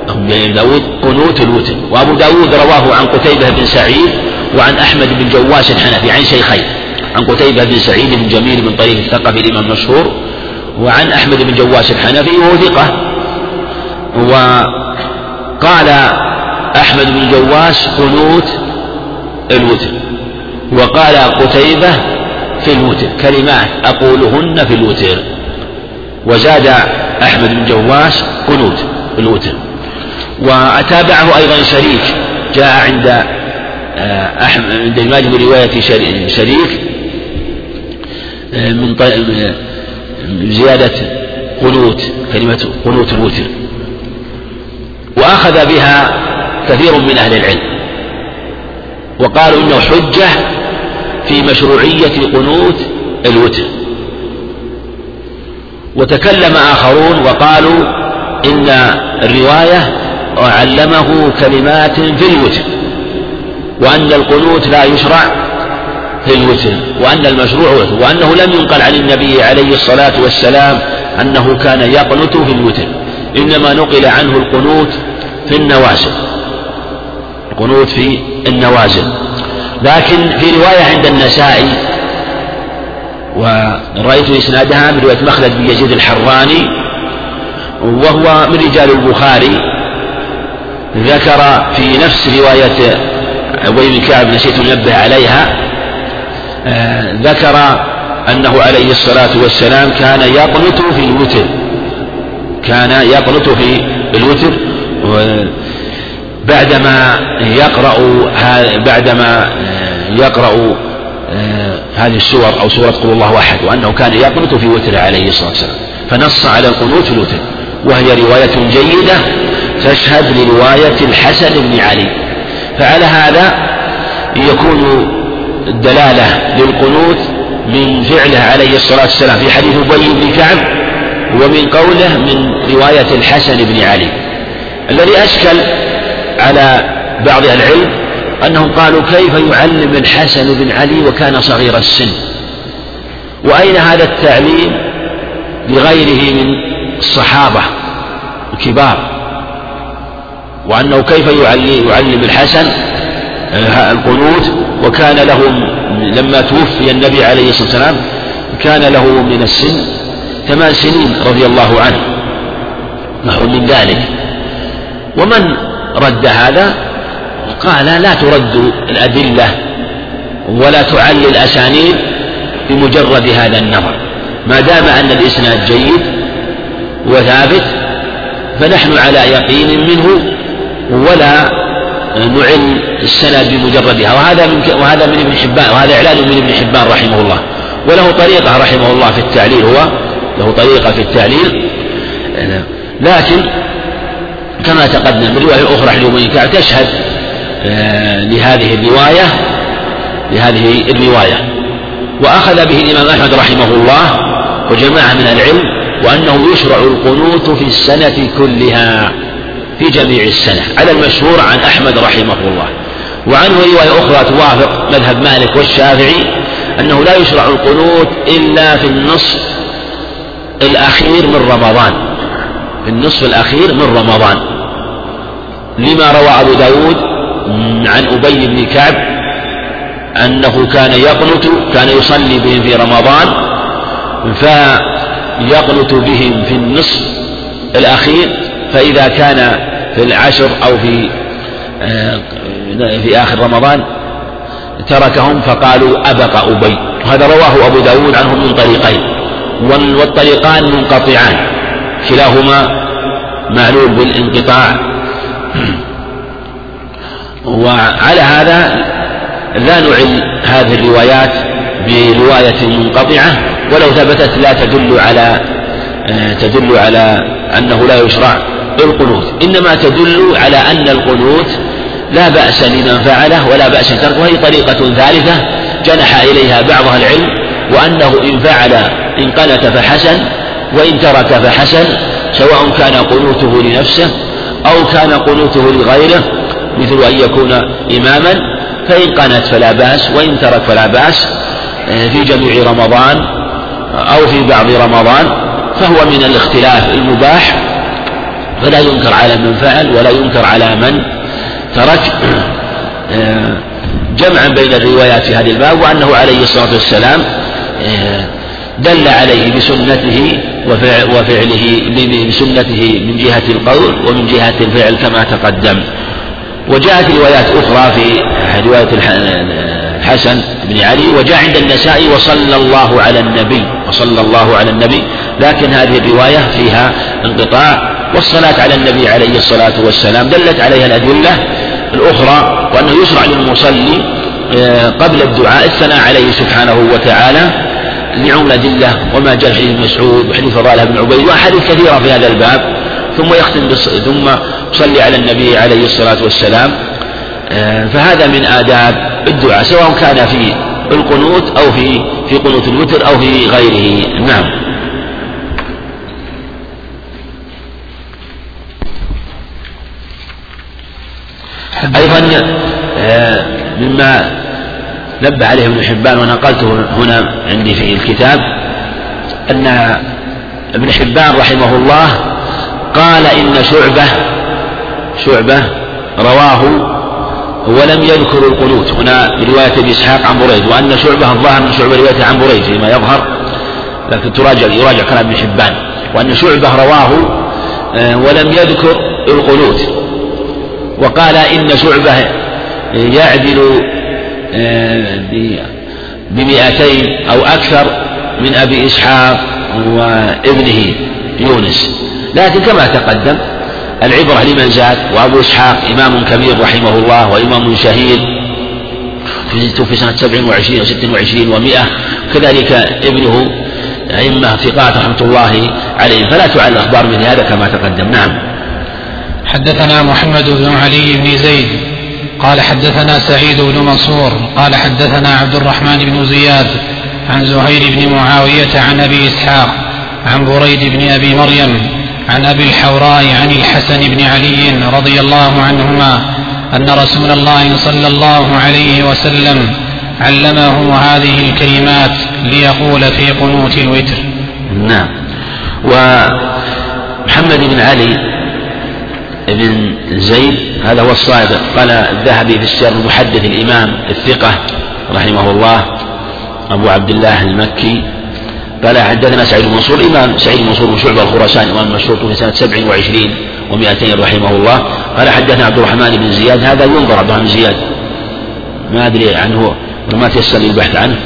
أبي داود قنوت الوتر وأبو داود رواه عن قتيبة بن سعيد وعن أحمد بن جواس الحنفي عن شيخين. عن قتيبة بن سعيد بن جميل بن طريف الثقفي الإمام المشهور وعن أحمد بن جواس الحنفي وهو ثقة. وقال أحمد بن جواس قنوت الوتر وقال قتيبة في الوتر كلمات أقولهن في الوتر. وزاد أحمد بن جواس قنوت الوتر. وأتابعه أيضا شريك جاء عند آه، أحمد عند الماجد برواية شريك من زيادة قنوت كلمة قنوت الوتر. وأخذ بها كثير من أهل العلم. وقالوا إنه حجة في مشروعية قنوت الوتر. وتكلم آخرون وقالوا إن الرواية علمه كلمات في الوتر وأن القنوت لا يشرع في الوتر وأن المشروع وتر وأنه لم ينقل عن النبي عليه الصلاة والسلام أنه كان يقنت في الوتر إنما نقل عنه القنوت في النوازل. القنوت في النوازل. لكن في رواية عند النسائي ورأيت إسنادها من رواية مخلد بن يزيد الحراني وهو من رجال البخاري ذكر في نفس رواية أبي بن كعب نسيت ننبه عليها آه، ذكر أنه عليه الصلاة والسلام كان يقنت في الوتر. كان يقنت في الوتر. بعدما يقرأ بعدما يقرأ آه، هذه السور أو سورة قل الله أحد وأنه كان يقنت في وتر عليه الصلاة والسلام. فنص على القنوت في الوتر. وهي رواية جيدة تشهد لرواية الحسن بن علي. فعلى هذا يكون الدلالة للقنوت من فعله عليه الصلاة والسلام في حديث أبي بن كعب ومن قوله من رواية الحسن بن علي. الذي أشكل على بعض العلم أنهم قالوا كيف يعلم الحسن بن علي وكان صغير السن؟ وأين هذا التعليم لغيره من الصحابة الكبار؟ وأنه كيف يعلم, الحسن؟ القنوت وكان له لما توفي النبي عليه الصلاة والسلام كان له من السن ثمان سنين رضي الله عنه. نحو من ذلك. ومن رد هذا؟ قال لا ترد الأدلة ولا تعلل الأسانيد بمجرد هذا النظر. ما دام أن الإسناد جيد وثابت فنحن على يقين منه ولا نعل السند بمجردها. وهذا من وهذا من ابن حبان وهذا إعلان من ابن حبان رحمه الله. وله طريقة رحمه الله في التعليل هو له طريقة في التعليل. لكن كما تقدم برواية أخرى حليم كعب تشهد آه، لهذه الرواية لهذه الرواية. وأخذ به الإمام أحمد رحمه الله وجماعة من العلم وأنه يشرع القنوت في السنة كلها. في جميع السنة. على المشهور عن أحمد رحمه الله. وعنه رواية أخرى توافق مذهب مالك والشافعي أنه لا يشرع القنوت إلا في النصف الأخير من رمضان. في النصف الأخير من رمضان. لما روى أبو داود عن أبي بن كعب أنه كان يقنت كان يصلي بهم في رمضان فيقنت بهم في النصف الأخير فإذا كان في العشر أو في آه، في آخر رمضان تركهم فقالوا أبق أبي. وهذا رواه أبو داود عنه من طريقين. والطريقان منقطعان. كلاهما معلول بالانقطاع. <clears throat> وعلى هذا لا نعل هذه الروايات برواية منقطعة. ولو ثبتت لا تدل على آه، تدل على أنه لا يشرع القنوت إنما تدل على أن القنوت لا بأس لمن فعله ولا بأس تركه وهي طريقة ثالثة جنح إليها بعض العلم وأنه إن فعل إن قنت فحسن وإن ترك فحسن سواء كان قنوته لنفسه أو كان قنوته لغيره مثل أن يكون إماما فإن قنت فلا بأس وإن ترك فلا بأس آه، في جميع رمضان أو في بعض رمضان فهو من الاختلاف المباح. فلا ينكر على من فعل ولا ينكر على من ترك آه، جمعا بين الروايات في هذا الباب وأنه عليه الصلاة والسلام آه، دل عليه بسنته وفعله بسنته من جهة القول ومن جهة الفعل كما تقدم. وجاءت روايات أخرى في رواية الحسن بن علي وجاء عند النساء وصلى الله على النبي وصلى الله على النبي لكن هذه الرواية فيها انقطاع والصلاة على النبي عليه الصلاة والسلام دلت عليها الأدلة الأخرى وأنه يشرع للمصلي آه، قبل الدعاء الثناء عليه سبحانه وتعالى لعمل أدلة وما جاء في مسعود وحديث فضالة بن عبيد وأحاديث كثيرة في هذا الباب. ثم يختم ثم يصلي على النبي عليه الصلاة والسلام. آه، فهذا من آداب الدعاء سواء كان في القنوت أو في في قنوت الوتر أو في غيره. نعم. أيضا آه، مما نبه عليه ابن حبان ونقلته هنا عندي في الكتاب أن ابن حبان رحمه الله قال إن شعبة شعبة رواه ولم يذكر القنوت. هنا برواية أبي إسحاق عن بريد وأن شعبة الظاهر من شعبة روايته عن بريد فيما يظهر لكن تراجع يراجع كلام ابن حبان. وأن شعبة رواه آه، ولم يذكر القنوت. وقال إن شعبة يعدل آه، بمئتين أو أكثر من أبي إسحاق وابنه يونس. لكن كما تقدم العبرة لمن زاد وأبو إسحاق إمام كبير رحمه الله وإمام شهير في سنة سبع وعشرين وست وعشرين ومائة كذلك ابنه أئمة ثقات رحمة الله عليهم فلا تعل الأخبار من هذا كما تقدم. نعم. حدثنا محمد بن علي بن زيد قال حدثنا سعيد بن منصور قال حدثنا عبد الرحمن بن زياد عن زهير بن معاوية عن أبي إسحاق عن بريد بن أبي مريم عن أبي الحوراء عن الحسن بن علي رضي الله عنهما أن رسول الله صلى الله عليه وسلم علمه هذه الكلمات ليقول في قنوت الوتر. نعم. ومحمد بن علي بن زيد هذا هو الصادق. قال الذهبي في السير المحدث الإمام الثقة رحمه الله أبو عبد الله المكي. قال حدثنا سعيد بن منصور إمام سعيد بن منصور بن شعبة الخراساني إمام مشهور في سنة سبع وعشرين ومائتين رحمه الله. قال حدثنا عبد الرحمن بن زياد هذا ينظر عبد الرحمن بن زياد. ما أدري عنه وما تيسر لي البحث عنه.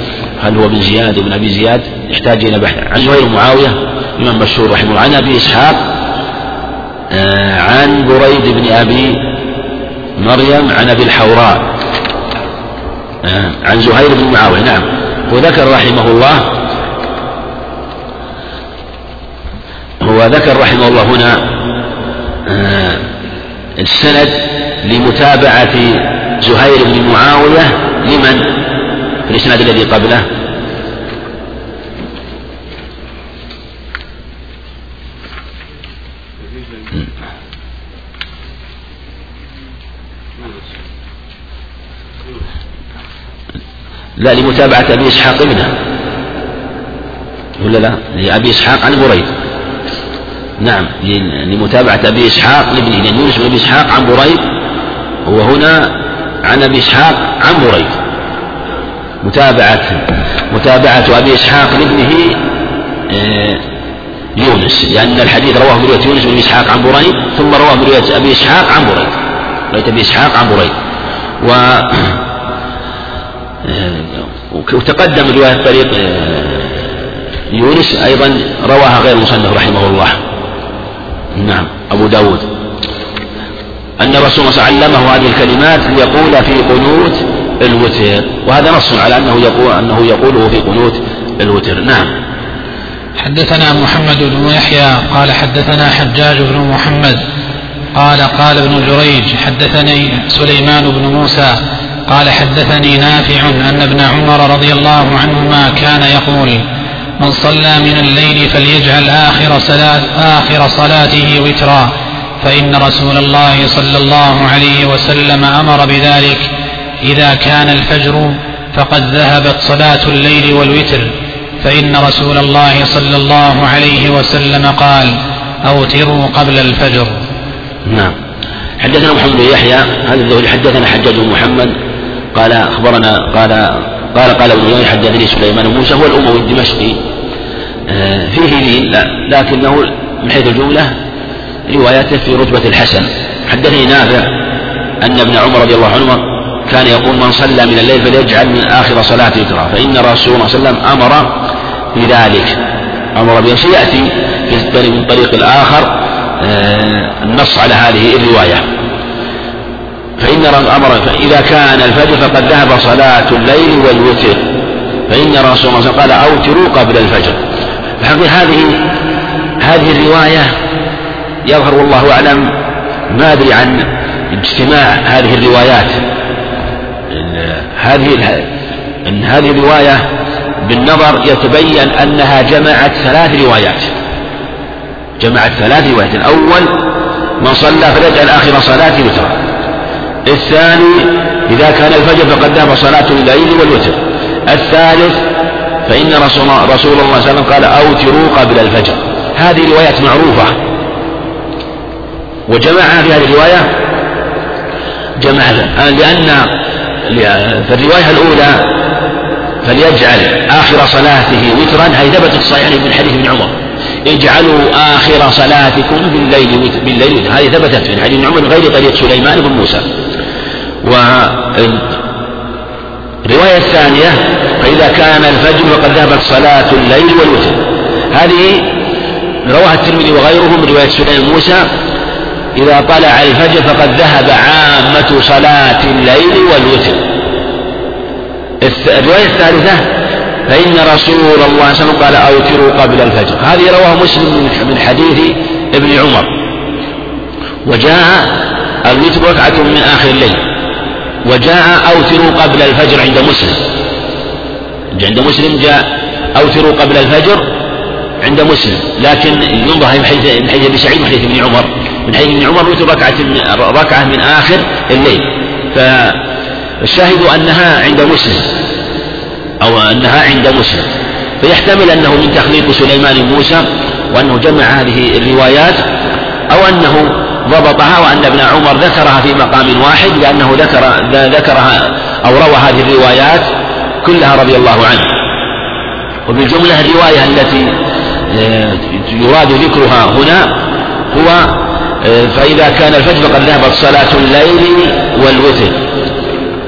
هل هو بن زياد وابن أبي زياد؟ يحتاج إلى بحث. عن زهير معاوية إمام مشهور رحمه الله. عن أبي إسحاق عن بريد بن أبي مريم عن أبي الحوراء. آه، عن زهير بن معاوية. نعم. وذكر رحمه الله هو ذكر رحمه الله هنا آه، السند لمتابعة زهير بن معاوية لمن؟ في الإسناد الذي قبله. لا لمتابعة أبي إسحاق ابنه ولا لا؟ لأبي إسحاق عن بريد. نعم لمتابعة أبي إسحاق لابنه لأن يونس بن أبي إسحاق عن بريد وهنا عن أبي إسحاق عن بريد. متابعة متابعة أبي إسحاق لابنه آه، يونس لأن الحديث رواه برواية يونس بن إسحاق عن بريد ثم رواه برواية أبي إسحاق عن بريد. رواية أبي إسحاق عن بريد. و وتقدم رواية طريق يونس أيضا رواها غير مصنف رحمه الله. نعم أبو داود. أن الرسول صلى الله عليه وسلم علمه هذه الكلمات ليقول في قنوت الوتر وهذا نص على أنه يقول أنه يقوله في قنوت الوتر. نعم. حدثنا محمد بن يحيى قال حدثنا حجاج بن محمد قال قال ابن جريج حدثني سليمان بن موسى قال حدثني نافع أن ابن عمر رضي الله عنهما كان يقول من صلى من الليل فليجعل آخر صلاة آخر صلاته وترا فإن رسول الله صلى الله عليه وسلم أمر بذلك إذا كان الفجر فقد ذهبت صلاة الليل والوتر فإن رسول الله صلى الله عليه وسلم قال أوتروا قبل الفجر. نعم. حدثنا محمد بن يحيى هذا الذي حدثنا حجاج بن محمد قال أخبرنا قال قال قال ابن حدثني سليمان موسى هو الأموي الدمشقي. آه، فيه لين لكنه من حيث الجملة روايته في رتبة الحسن. حدثني نافع أن ابن عمر رضي الله عنهما كان يقول من صلى من الليل فليجعل من آخر صلاته يترى فإن رسول الله صلى الله عليه وسلم أمر بذلك. أمر به سيأتي في من طريق الآخر آه، النص على هذه الرواية. فإن أمر فإذا كان الفجر فقد ذهب صلاة الليل والوتر. فإن رسول صلى الله عليه وسلم قال أوتروا قبل الفجر. الحقيقة هذه هذه الرواية يظهر والله أعلم ما أدري عن اجتماع هذه الروايات. هذه إن هذه الرواية بالنظر يتبين أنها جمعت ثلاث روايات. جمعت ثلاث روايات. الأول من صلى فليجعل آخر صلاة وترا الثاني إذا كان الفجر فقد ذهب صلاة الليل والوتر. الثالث فإن رسول الله, صلى الله عليه وسلم قال أوتروا قبل الفجر. هذه روايات معروفة. وجمعها في هذه الرواية جمعها لأن في الرواية الأولى فليجعل آخر صلاته وترا هذه ثبتت صحيحا من حديث ابن عمر. اجعلوا آخر صلاتكم بالليل بالليل هذه ثبتت من حديث عمر من غير طريق سليمان بن موسى. والرواية الثانية فإذا كان الفجر فقد ذهبت صلاة الليل والوتر. هذه رواها الترمذي وغيره من رواية سليمان موسى. إذا طلع الفجر فقد ذهب عامة صلاة الليل والوتر. الرواية الثالثة فإن رسول الله صلى الله عليه وسلم قال أوتروا قبل الفجر. هذه رواه مسلم من حديث ابن عمر. وجاء الوتر ركعة من آخر الليل. وجاء أوتروا قبل الفجر عند مسلم. عند مسلم جاء أوتروا قبل الفجر عند مسلم. لكن ينظر من حيث من حيث ابي سعيد وحديث ابن عمر. من حيث ابن عمر الوتر ركعة من ركعة من آخر الليل. فالشاهد أنها عند مسلم. أو أنها عند مسلم. فيحتمل أنه من تخليط سليمان موسى وأنه جمع هذه الروايات أو أنه ضبطها وأن ابن عمر ذكرها في مقام واحد لأنه ذكر ذكرها أو روى هذه الروايات كلها رضي الله عنه. وبالجملة الرواية التي آه، يراد ذكرها هنا هو آه، فإذا كان الفجر فقد ذهبت صلاة الليل والوتر.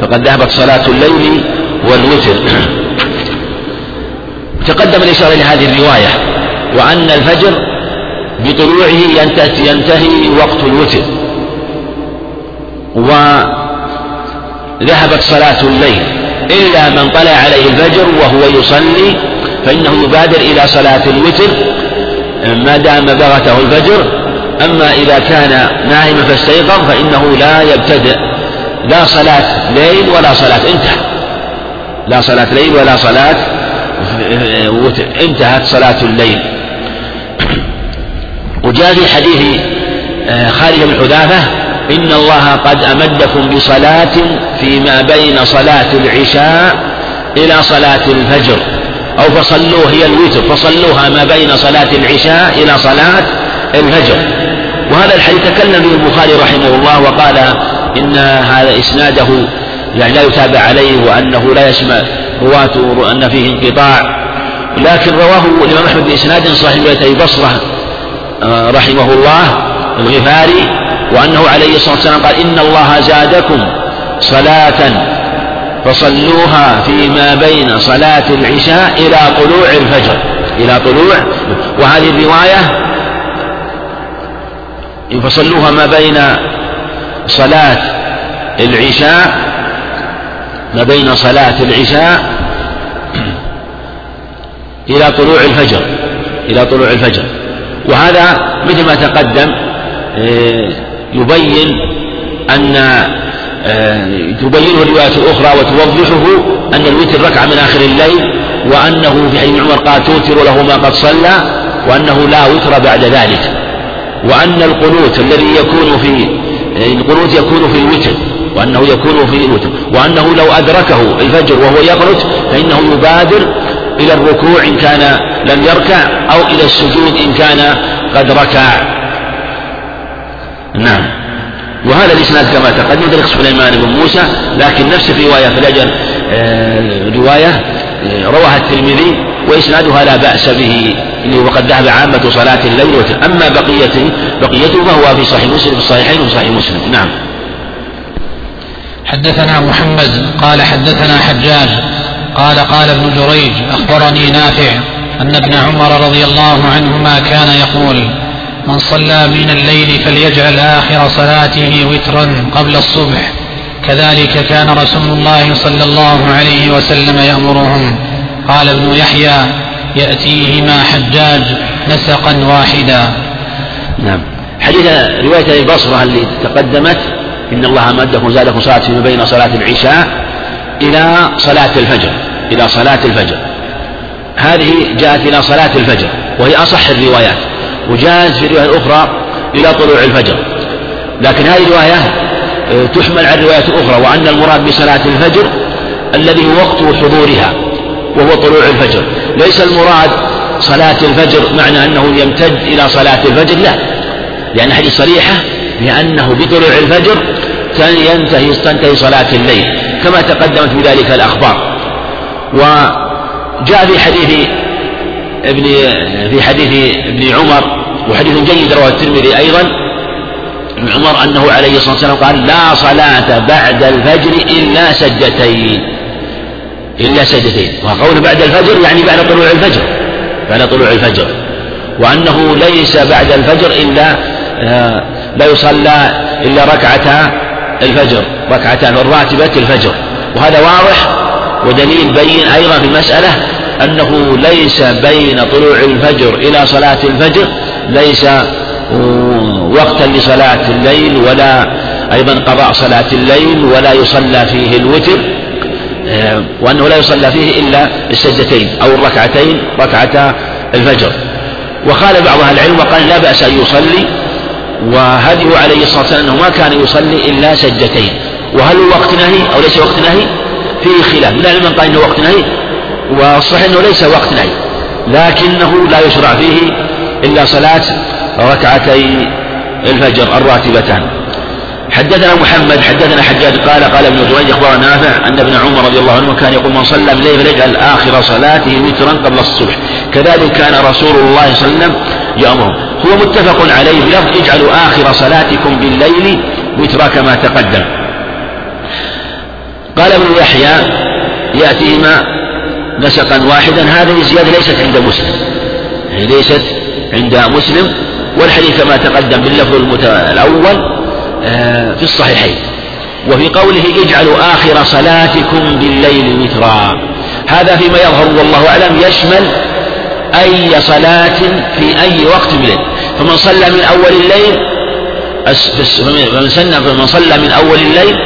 فقد ذهبت صلاة الليل والوتر. تقدم الإشارة إلى هذه الرواية وأن الفجر بطلوعه ينتهي وقت الوتر. وذهبت صلاة الليل. إلا من طلع عليه الفجر وهو يصلي فإنه يبادر إلى صلاة الوتر ما دام بغته الفجر. أما إذا كان نائما فاستيقظ فإنه لا يبتدئ. لا صلاة ليل ولا صلاة انتهى. لا صلاة ليل ولا صلاة انتهت صلاة الليل. وجاء في حديث آه، خالد بن حذافة إن الله قد أمدكم بصلاة فيما بين صلاة العشاء إلى صلاة الفجر. أو فصلوه هي الوتر فصلوها ما بين صلاة العشاء إلى صلاة الفجر. وهذا الحديث تكلم به البخاري رحمه الله وقال إن هذا إسناده يعني لا يتابع عليه وأنه لا يسمع رواته أن فيه انقطاع. لكن رواه الإمام أحمد بإسناد صحيح أبي بصرة آه، رحمه الله الغفاري وأنه عليه الصلاة والسلام قال إن الله زادكم صلاة فصلوها فيما بين صلاة العشاء إلى طلوع الفجر. إلى طلوع. وهذه الرواية فصلوها ما بين صلاة العشاء ما بين صلاة العشاء إلى طلوع الفجر إلى طلوع الفجر. وهذا مثل ما تقدم آه، يبين أن آه، تبينه الرواية الأخرى وتوضحه أن الوتر ركعة من آخر الليل وأنه في حديث عمر قال توتر له ما قد صلى وأنه لا وتر بعد ذلك. وأن القنوت الذي يكون في القنوت يكون في الوتر وأنه يكون في الوتر وأنه لو أدركه الفجر وهو يقنت فإنه يبادر إلى الركوع إن كان لم يركع أو إلى السجود إن كان قد ركع. نعم. وهذا الإسناد كما تقدم طريق سليمان بن موسى لكن نفس الرواية في الأجل آه رواية آه رواها الترمذي وإسنادها لا بأس به وقد ذهب عامة صلاة الليل أما بقيته بقيته فهو في صحيح مسلم في الصحيحين وفي صحيح مسلم. نعم. حدثنا محمد قال حدثنا حجاج قال قال ابن جريج أخبرني نافع أن ابن عمر رضي الله عنهما كان يقول من صلى من الليل فليجعل آخر صلاته وترا قبل الصبح كذلك كان رسول الله صلى الله عليه وسلم يأمرهم. قال ابن يحيى يأتيهما حجاج نسقا واحدا. نعم. حديث رواية أبي بصرة اللي تقدمت إن الله مدكم زادكم صلاة فيما بين صلاة العشاء إلى صلاة الفجر إلى صلاة الفجر. هذه جاءت إلى صلاة الفجر وهي أصح الروايات وجاءت في الرواية الأخرى إلى طلوع الفجر. لكن هذه الرواية آه، تحمل على الروايات الأخرى وأن المراد بصلاة الفجر الذي هو وقت حضورها وهو طلوع الفجر. ليس المراد صلاة الفجر معنى أنه يمتد إلى صلاة الفجر لا. لأن حديث صريحة لأنه بطلوع الفجر ينتهي تنتهي صلاة الليل كما تقدمت بذلك الأخبار. وجاء في حديث ابن في حديث ابن عمر وحديث جيد رواه الترمذي أيضا ابن عمر أنه عليه الصلاة والسلام قال لا صلاة بعد الفجر إلا سجدتين. إلا سجدتين. وقول بعد الفجر يعني بعد طلوع الفجر بعد طلوع الفجر. وأنه ليس بعد الفجر إلا آه، لا يصلى إلا ركعتا الفجر ركعتان الراتبة الفجر. وهذا واضح ودليل بين أيضا في المسألة أنه ليس بين طلوع الفجر إلى صلاة الفجر ليس وقتا لصلاة الليل ولا أيضا قضاء صلاة الليل ولا يصلى فيه الوتر آه، وأنه لا يصلى فيه إلا السجدتين أو الركعتين ركعتا الفجر. وقال بعض أهل العلم وقال لا بأس أن يصلي وهديه عليه الصلاة والسلام أنه ما كان يصلي إلا سجدتين. وهل هو وقت نهي أو ليس وقت نهي؟ فيه خلاف. من من قال إنه وقت نهي؟ والصحيح أنه ليس وقت نهي. لكنه لا يشرع فيه إلا صلاة ركعتي الفجر الراتبتان. حدثنا محمد حدثنا حجاج قال قال ابن جريج اخبر نافع ان ابن عمر رضي الله عنه كان يقول من صلى بالليل فليجعل اخر صلاته وترا قبل الصبح. كذلك كان رسول الله صلى الله عليه وسلم يامره هو متفق عليه بلفظ اجعلوا آخر صلاتكم بالليل وترا كما تقدم. قال ابن يحيى يأتيهما نسقا واحدا. هذه الزيادة ليست عند مسلم. يعني ليست عند مسلم والحديث كما تقدم باللفظ الأول آه، في الصحيحين. وفي قوله اجعلوا آخر صلاتكم بالليل وترا. هذا فيما يظهر والله أعلم يشمل أي صلاة في أي وقت من الليل. فمن صلى من أول الليل فمن سن فمن صلى من أول الليل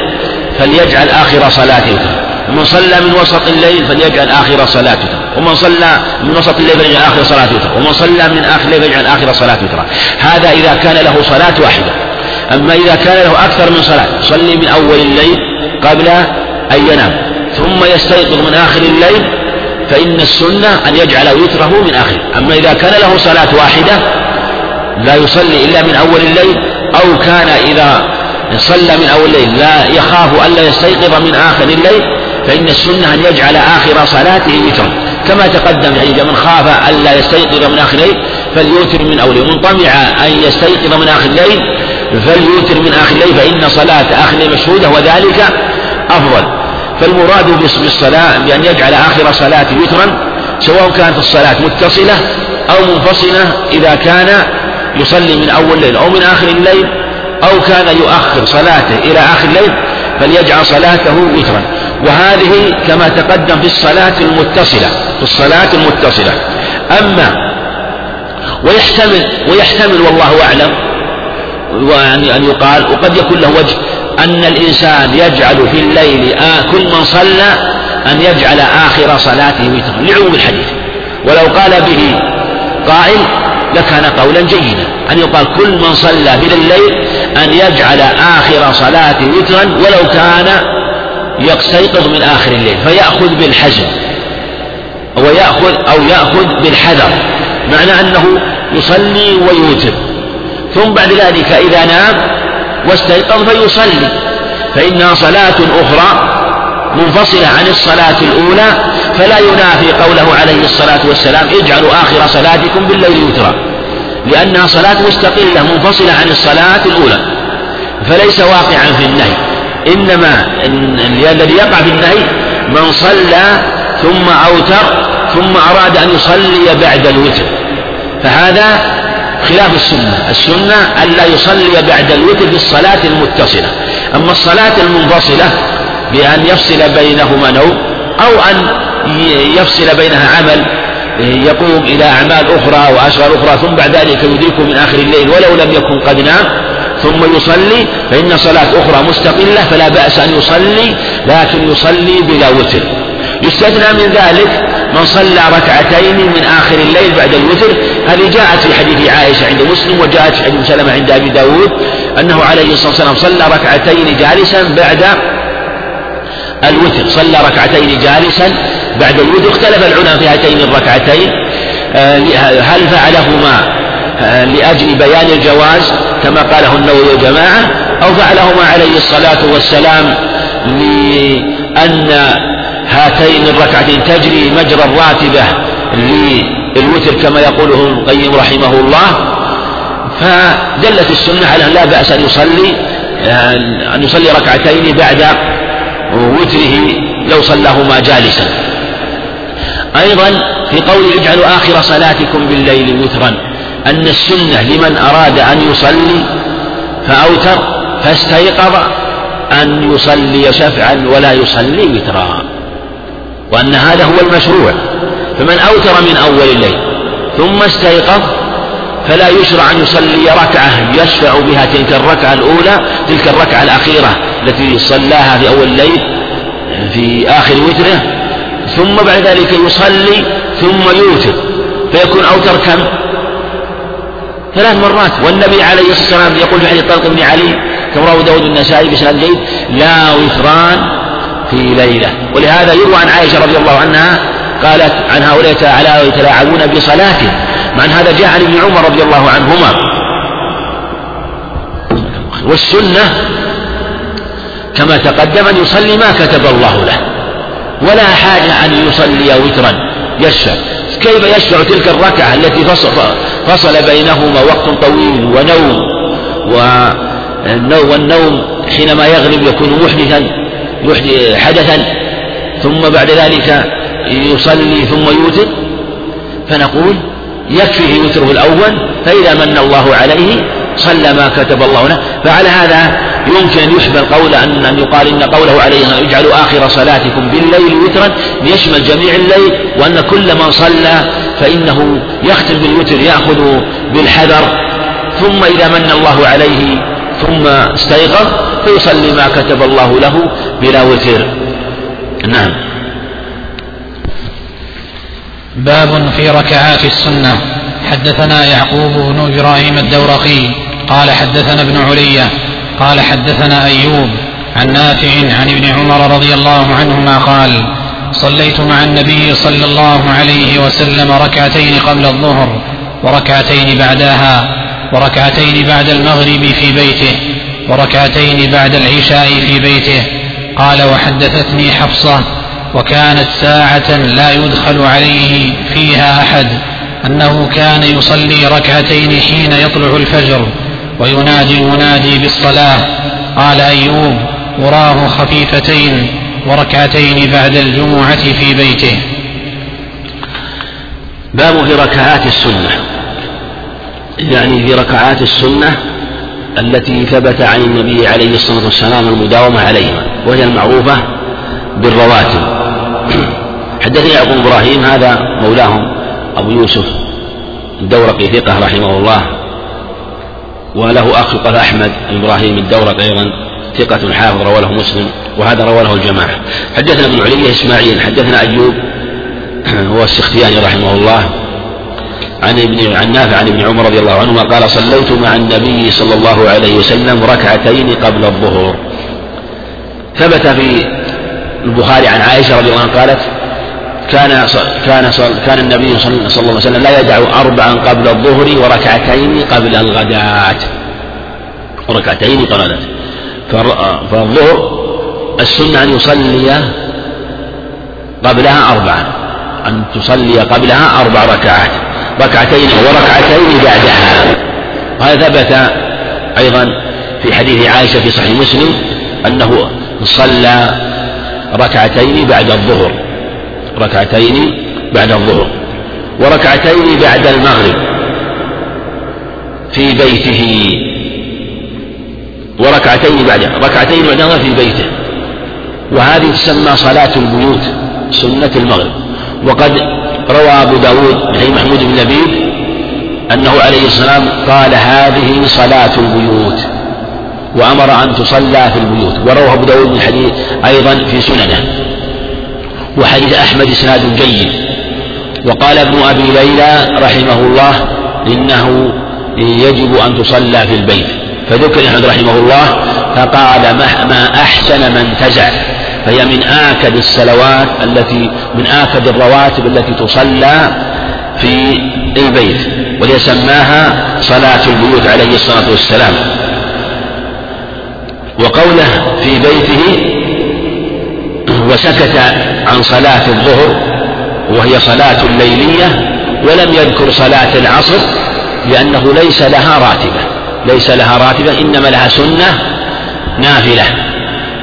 فليجعل آخر صلاته. ومن صلى من وسط الليل فليجعل آخر صلاته. ومن صلى من وسط الليل فليجعل آخر صلاته. ومن صلى من آخر الليل فليجعل آخر صلاته. هذا إذا كان له صلاة واحدة. أما إذا كان له أكثر من صلاة يصلي من أول الليل قبل أن ينام ثم يستيقظ من آخر الليل فإن السنة أن يجعل وتره من آخره. أما إذا كان له صلاة واحدة لا يصلي إلا من أول الليل أو كان إذا صلى من أول الليل لا يخاف ألا يستيقظ من آخر الليل فإن السنة أن يجعل آخر صلاته وترا كما تقدم يعني من خاف ألا يستيقظ من آخر الليل فليوتر من أوله ومن طمع أن يستيقظ من آخر الليل فليوتر من آخر الليل فإن صلاة آخر الليل مشهودة وذلك أفضل. فالمراد بالصلاة بأن يجعل آخر صلاة وترا سواء كانت الصلاة متصلة أو منفصلة إذا كان يصلي من أول الليل أو من آخر الليل أو كان يؤخر صلاته إلى آخر الليل فليجعل صلاته وترا. وهذه كما تقدم في الصلاة المتصلة في الصلاة المتصلة. أما ويحتمل ويحتمل والله أعلم وأن أن يقال وقد يكون له وجه أن الإنسان يجعل في الليل آه كل من صلى أن يجعل آخر صلاته وترا. لعموم الحديث. ولو قال به قائل لكان قولا جيدا. أن يقال كل من صلى من الليل أن يجعل آخر صلاته وترا ولو كان يستيقظ من آخر الليل. فيأخذ بالحزم ويأخذ أو يأخذ بالحذر. معنى أنه يصلي ويوتر. ثم بعد ذلك إذا نام واستيقظ فيصلي. فإنها صلاة أخرى منفصلة عن الصلاة الأولى فلا ينافي قوله عليه الصلاة والسلام اجعلوا آخر صلاتكم بالليل وترا. لأنها صلاة مستقلة منفصلة عن الصلاة الأولى فليس واقعا في النهي. إنما الذي يقع في النهي من صلى ثم أوتر ثم أراد أن يصلي بعد الوتر. فهذا خلاف السنة. السنة ألا يصلي بعد الوتر في الصلاة المتصلة. أما الصلاة المنفصلة بأن يفصل بينهما نوم أو أن يفصل بينها عمل يقوم إلى أعمال أخرى وأشغال أخرى ثم بعد ذلك يدركه من آخر الليل ولو لم يكن قد نام. ثم يصلي فإن صلاة أخرى مستقلة فلا بأس أن يصلي لكن يصلي بلا وتر. يستثنى من ذلك من صلى ركعتين من آخر الليل بعد الوتر. هذه جاءت في حديث عائشة عند مسلم وجاءت في حديث سلمة عند أبي داود أنه عليه الصلاة والسلام صلى ركعتين جالسا بعد الوتر. صلى ركعتين جالسا بعد الوتر. اختلف العلماء في هاتين الركعتين آه، هل فعلهما لأجل بيان الجواز كما قاله النووي وجماعة أو فعلهما عليه الصلاة والسلام لأن هاتين الركعتين تجري مجرى الراتبة للوتر كما يقوله ابن القيم رحمه الله. فدلت السنة على أن لا بأس أن يصلي أن يصلي ركعتين بعد وتره لو صلاهما جالسا. أيضا في قول اجعلوا آخر صلاتكم بالليل وترا. أن السنة لمن أراد أن يصلي فأوتر فاستيقظ أن يصلي شفعا ولا يصلي وترا. وأن هذا هو المشروع. فمن أوتر من أول الليل ثم استيقظ فلا يشرع أن يصلي ركعة يشفع بها تلك الركعة الأولى تلك الركعة الأخيرة التي صلاها في أول الليل في آخر وتره ثم بعد ذلك يصلي ثم يوتر. فيكون أوتر كم؟ ثلاث مرات. والنبي عليه الصلاة والسلام يقول في حديث طلق بن علي كما رواه داود النسائي بسند جيد لا وتران في ليلة. ولهذا يروى عن عائشة رضي الله عنها قالت عن هؤلاء تعالى يتلاعبون بصلاته؟ مع أن هذا جاء عن ابن عمر رضي الله عنهما. والسنة كما تقدم أن يصلي ما كتب الله له. ولا حاجة أن يصلي وترا يشفع كيف يشفع تلك الركعة التي فصل, فصل بينهما وقت طويل ونوم؟ والنوم حينما يغلب يكون محدثا حدثا ثم بعد ذلك يصلي ثم يوتر. فنقول يكفيه وتره الأول فإذا من الله عليه صلى ما كتب الله له. فعلى هذا يمكن أن يحمل قول أن أن يقال إن قوله عليه اجعلوا آخر صلاتكم بالليل وترا ليشمل جميع الليل وأن كل من صلى فإنه يختم بالوتر يأخذ بالحذر. ثم إذا من الله عليه ثم استيقظ فيصلي ما كتب الله له بلا وتر. نعم. باب في ركعات السنة. حدثنا يعقوب بن إبراهيم الدورقي. قال حدثنا ابن علية قال حدثنا أيوب عن نافع عن ابن عمر رضي الله عنهما قال صليت مع النبي صلى الله عليه وسلم ركعتين قبل الظهر وركعتين بعدها وركعتين بعد المغرب في بيته وركعتين بعد العشاء في بيته. قال وحدثتني حفصة وكانت ساعة لا يدخل عليه فيها أحد أنه كان يصلي ركعتين حين يطلع الفجر. وينادي المنادي بالصلاة. قال أيوب أراه خفيفتين وركعتين بعد الجمعة في بيته. باب في ركعات السنة. يعني في ركعات السنة التي ثبت عن النبي عليه الصلاة والسلام المداومة عليها وهي المعروفة بالرواتب. <clears throat> حدثني يعقوب إبراهيم هذا مولاهم أبو يوسف الدورقي ثقة رحمه الله. وله أخ يقال أحمد إبراهيم الدورق أيضا ثقة حافظ رواه مسلم وهذا رواه الجماعة. حدثنا ابن علي إسماعيل حدثنا أيوب <clears throat> هو السختياني رحمه الله عن ابن عن نافع عن ابن عمر رضي الله عنهما قال صليت مع النبي صلى الله عليه وسلم ركعتين قبل الظهر. ثبت في البخاري عن عائشة رضي الله عنها قالت كان كان كان النبي صلى الله عليه وسلم لا يدع أربعا قبل الظهر وركعتين قبل الغداة. وركعتين قبل الغداة فالظهر السنة أن يصلي قبلها أربعا. أن تصلي قبلها أربع ركعات. ركعتين وركعتين بعدها. وهذا ثبت أيضا في حديث عائشة في صحيح مسلم أنه صلى ركعتين بعد الظهر. ركعتين بعد الظهر وركعتين بعد المغرب في بيته وركعتين بعد ركعتين بعدها في بيته. وهذه تسمى صلاة البيوت سنة المغرب. وقد روى أبو داود من محمود بن لبيد أنه عليه السلام قال هذه صلاة البيوت. وأمر أن تصلى في البيوت. وروى أبو داود من حديث أيضا في سننه. وحديث أحمد إسناد جيد. وقال ابن أبي ليلى رحمه الله إنه يجب أن تصلى في البيت. فذكر أحمد رحمه الله فقال ما أحسن من تزع فهي من آكد الصلوات التي من آكد الرواتب التي تصلى في البيت وليسماها صلاة البيوت عليه الصلاة والسلام. وقوله في بيته وسكت عن صلاة الظهر وهي صلاة ليلية ولم يذكر صلاة العصر لأنه ليس لها راتبة ليس لها راتبة إنما لها سنة نافلة.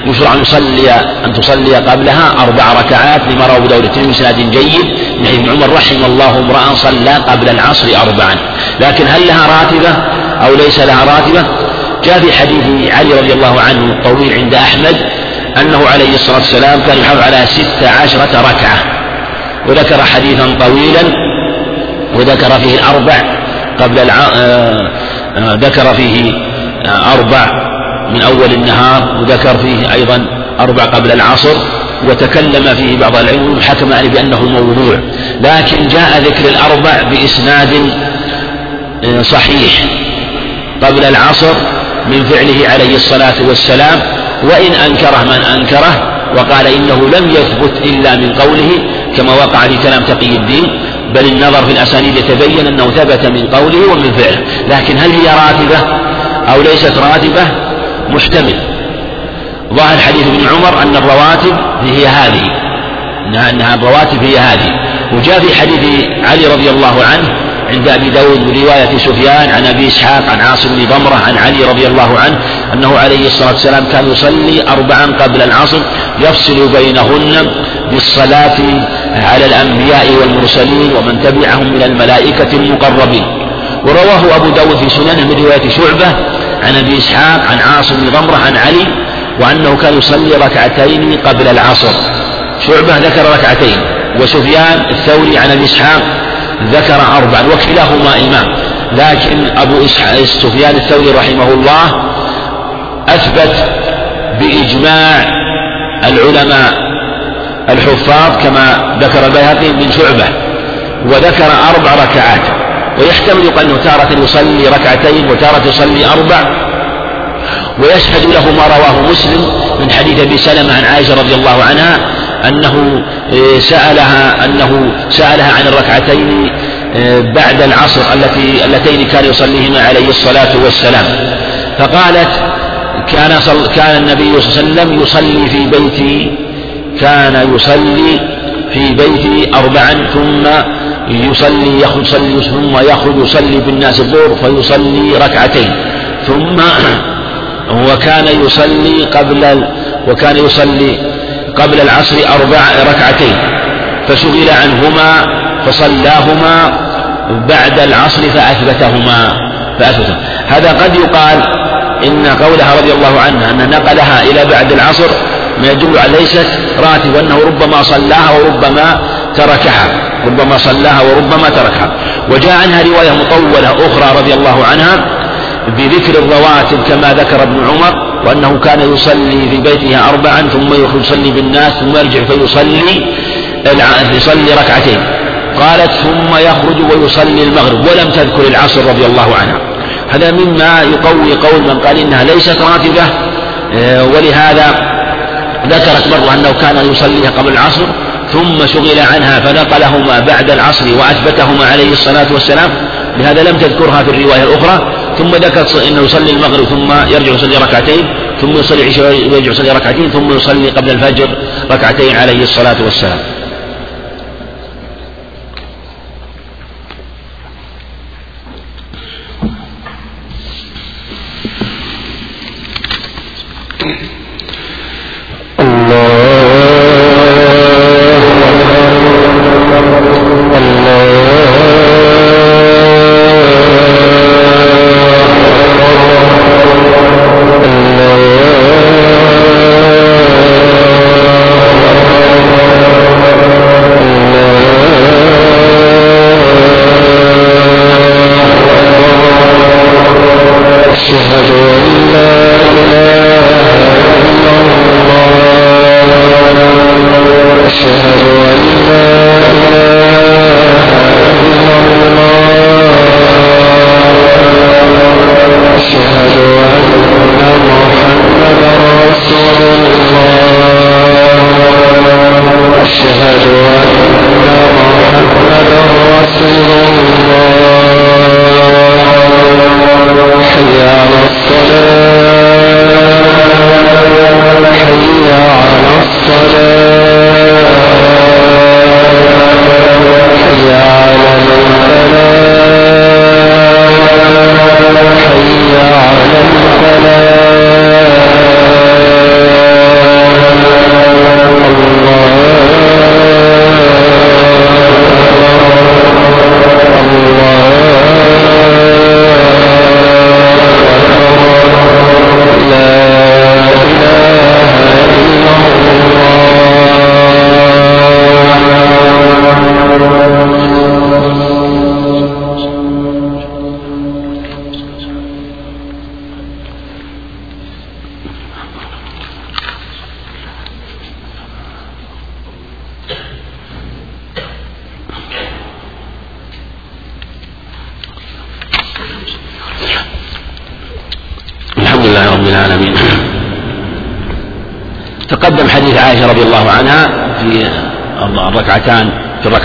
يشرع أن يصلي أن تصلي قبلها أربع ركعات لما روى أبو داود بإسناد جيد من ابن عمر رحم الله امرأ صلى قبل العصر أربعا. لكن هل لها راتبة أو ليس لها راتبة؟ جاء في حديث علي رضي الله عنه الطويل عند أحمد أنه عليه الصلاة والسلام كان يحافظ على ست عشرة ركعة. وذكر حديثا طويلا وذكر فيه الأربع قبل الع... آه، آه، ذكر فيه آه، أربع من أول النهار وذكر فيه أيضا أربع قبل العصر وتكلم فيه بعض العلم وحكم عليه بأنه موضوع. لكن جاء ذكر الأربع بإسناد صحيح. قبل العصر من فعله عليه الصلاة والسلام وإن أنكره من أنكره وقال إنه لم يثبت إلا من قوله كما وقع في كلام تقي الدين بل النظر في الأسانيد يتبين أنه ثبت من قوله ومن فعله. لكن هل هي راتبة أو ليست راتبة؟ محتمل. ظاهر حديث ابن عمر أن الرواتب هي هذه. أنها الرواتب هي هذه. وجاء في حديث علي رضي الله عنه عند أبي داود برواية سفيان عن أبي إسحاق عن عاصم بن ضمرة عن علي رضي الله عنه أنه عليه الصلاة والسلام كان يصلي أربعا قبل العصر يفصل بينهن بالصلاة على الأنبياء والمرسلين ومن تبعهم من الملائكة المقربين. ورواه أبو داود في سننه من رواية شعبة عن أبي إسحاق عن عاصم بن ضمره عن علي وأنه كان يصلي ركعتين قبل العصر. شعبة ذكر ركعتين وسفيان الثوري عن أبي إسحاق ذكر اربعا وكلاهما إمام. لكن إسحاق سفيان الثوري رحمه الله أثبت بإجماع العلماء الحفاظ كما ذكر البيهقي من شعبة وذكر أربع ركعات ويحتمل أنه تارة يصلي ركعتين وتارة يصلي أربع ويشهد له ما رواه مسلم من حديث أبي سلمة عن عائشة رضي الله عنها أنه آه، سألها أنه سألها عن الركعتين آه، بعد العصر التي اللتين كان يصليهما عليه الصلاة والسلام. فقالت كان صل كان النبي صلى الله عليه وسلم يصلي في بيتي كان يصلي في بيتي أربعا ثم يصلي يخرج يصلي ثم يخرج يصلي بالناس الظهر فيصلي ركعتين. ثم <clears throat> وكان يصلي قبل وكان يصلي قبل العصر أربع ركعتين فشغل عنهما فصلاهما بعد العصر فأثبتهما فأثبتهما. هذا قد يقال إن قولها رضي الله عنها أن نقلها إلى بعد العصر ما يدل على ليست راتب وأنه ربما صلاها وربما تركها ربما صلاها وربما تركها. وجاء عنها رواية مطولة أخرى رضي الله عنها بذكر الرواتب كما ذكر ابن عمر وأنه كان يصلي في بيته أربعا ثم يصلي بالناس ثم يرجع فيصلي يصلي ركعتين. قالت ثم يخرج ويصلي المغرب ولم تذكر العصر رضي الله عنها. هذا مما يقوي قول من قال إنها ليست راتبة آه، ولهذا ذكرت مرة أنه كان يصليها قبل العصر ثم شغل عنها فنقلهما بعد العصر وأثبتهما عليه الصلاة والسلام. لهذا لم تذكرها في الرواية الأخرى. ثم ذكرت أنه يصلي المغرب ثم يرجع يصلي ركعتين ثم يصلي العشاء ويرجع يصلي ركعتين ثم يصلي قبل الفجر ركعتين عليه الصلاة والسلام.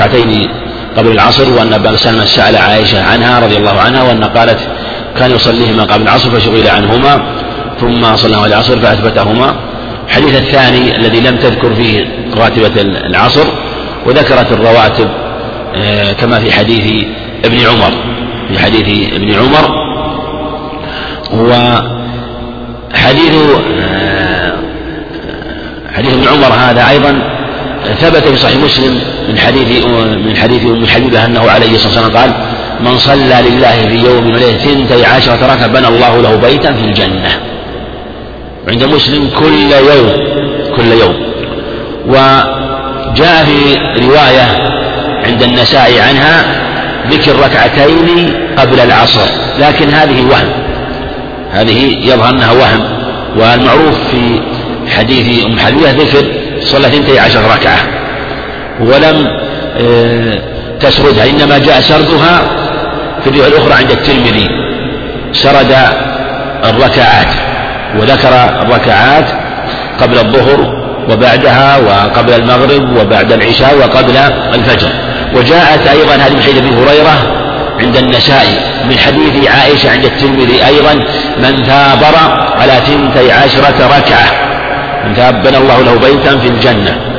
في الركعتين قبل العصر وأن أبا سلمة سأل عائشة عنها رضي الله عنها وأن قالت كان يصليهما قبل العصر فشغل عنهما ثم صلى العصر فأثبتهما. الحديث الثاني الذي لم تذكر فيه راتبة العصر وذكرت الرواتب آه، كما في حديث ابن عمر في حديث ابن عمر. وحديث آه، حديث ابن عمر هذا أيضا ثبت في صحيح مسلم من حديث من حديث أم حبيبه أنه عليه الصلاة والسلام قال من صلى لله في يوم وليلة ثنتي عشرة ركعة بنى الله له بيتا في الجنة. عند مسلم كل يوم كل يوم. وجاء في رواية عند النساء عنها ذكر ركعتين قبل العصر لكن هذه وهم. هذه يظهر أنها وهم. والمعروف في حديث أم حبيبة ذكر صلى ثنتي عشر ركعة. ولم آه، تسردها إنما جاء سردها في الرواية الأخرى عند الترمذي. سرد الركعات وذكر الركعات قبل الظهر وبعدها وقبل المغرب وبعد العشاء وقبل الفجر. وجاءت أيضا هذه من حديث أبي هريرة عند النسائي من حديث عائشة عند الترمذي أيضا من ثابر على ثنتي عشرة ركعة. بنى الله له بيتا في الجنة.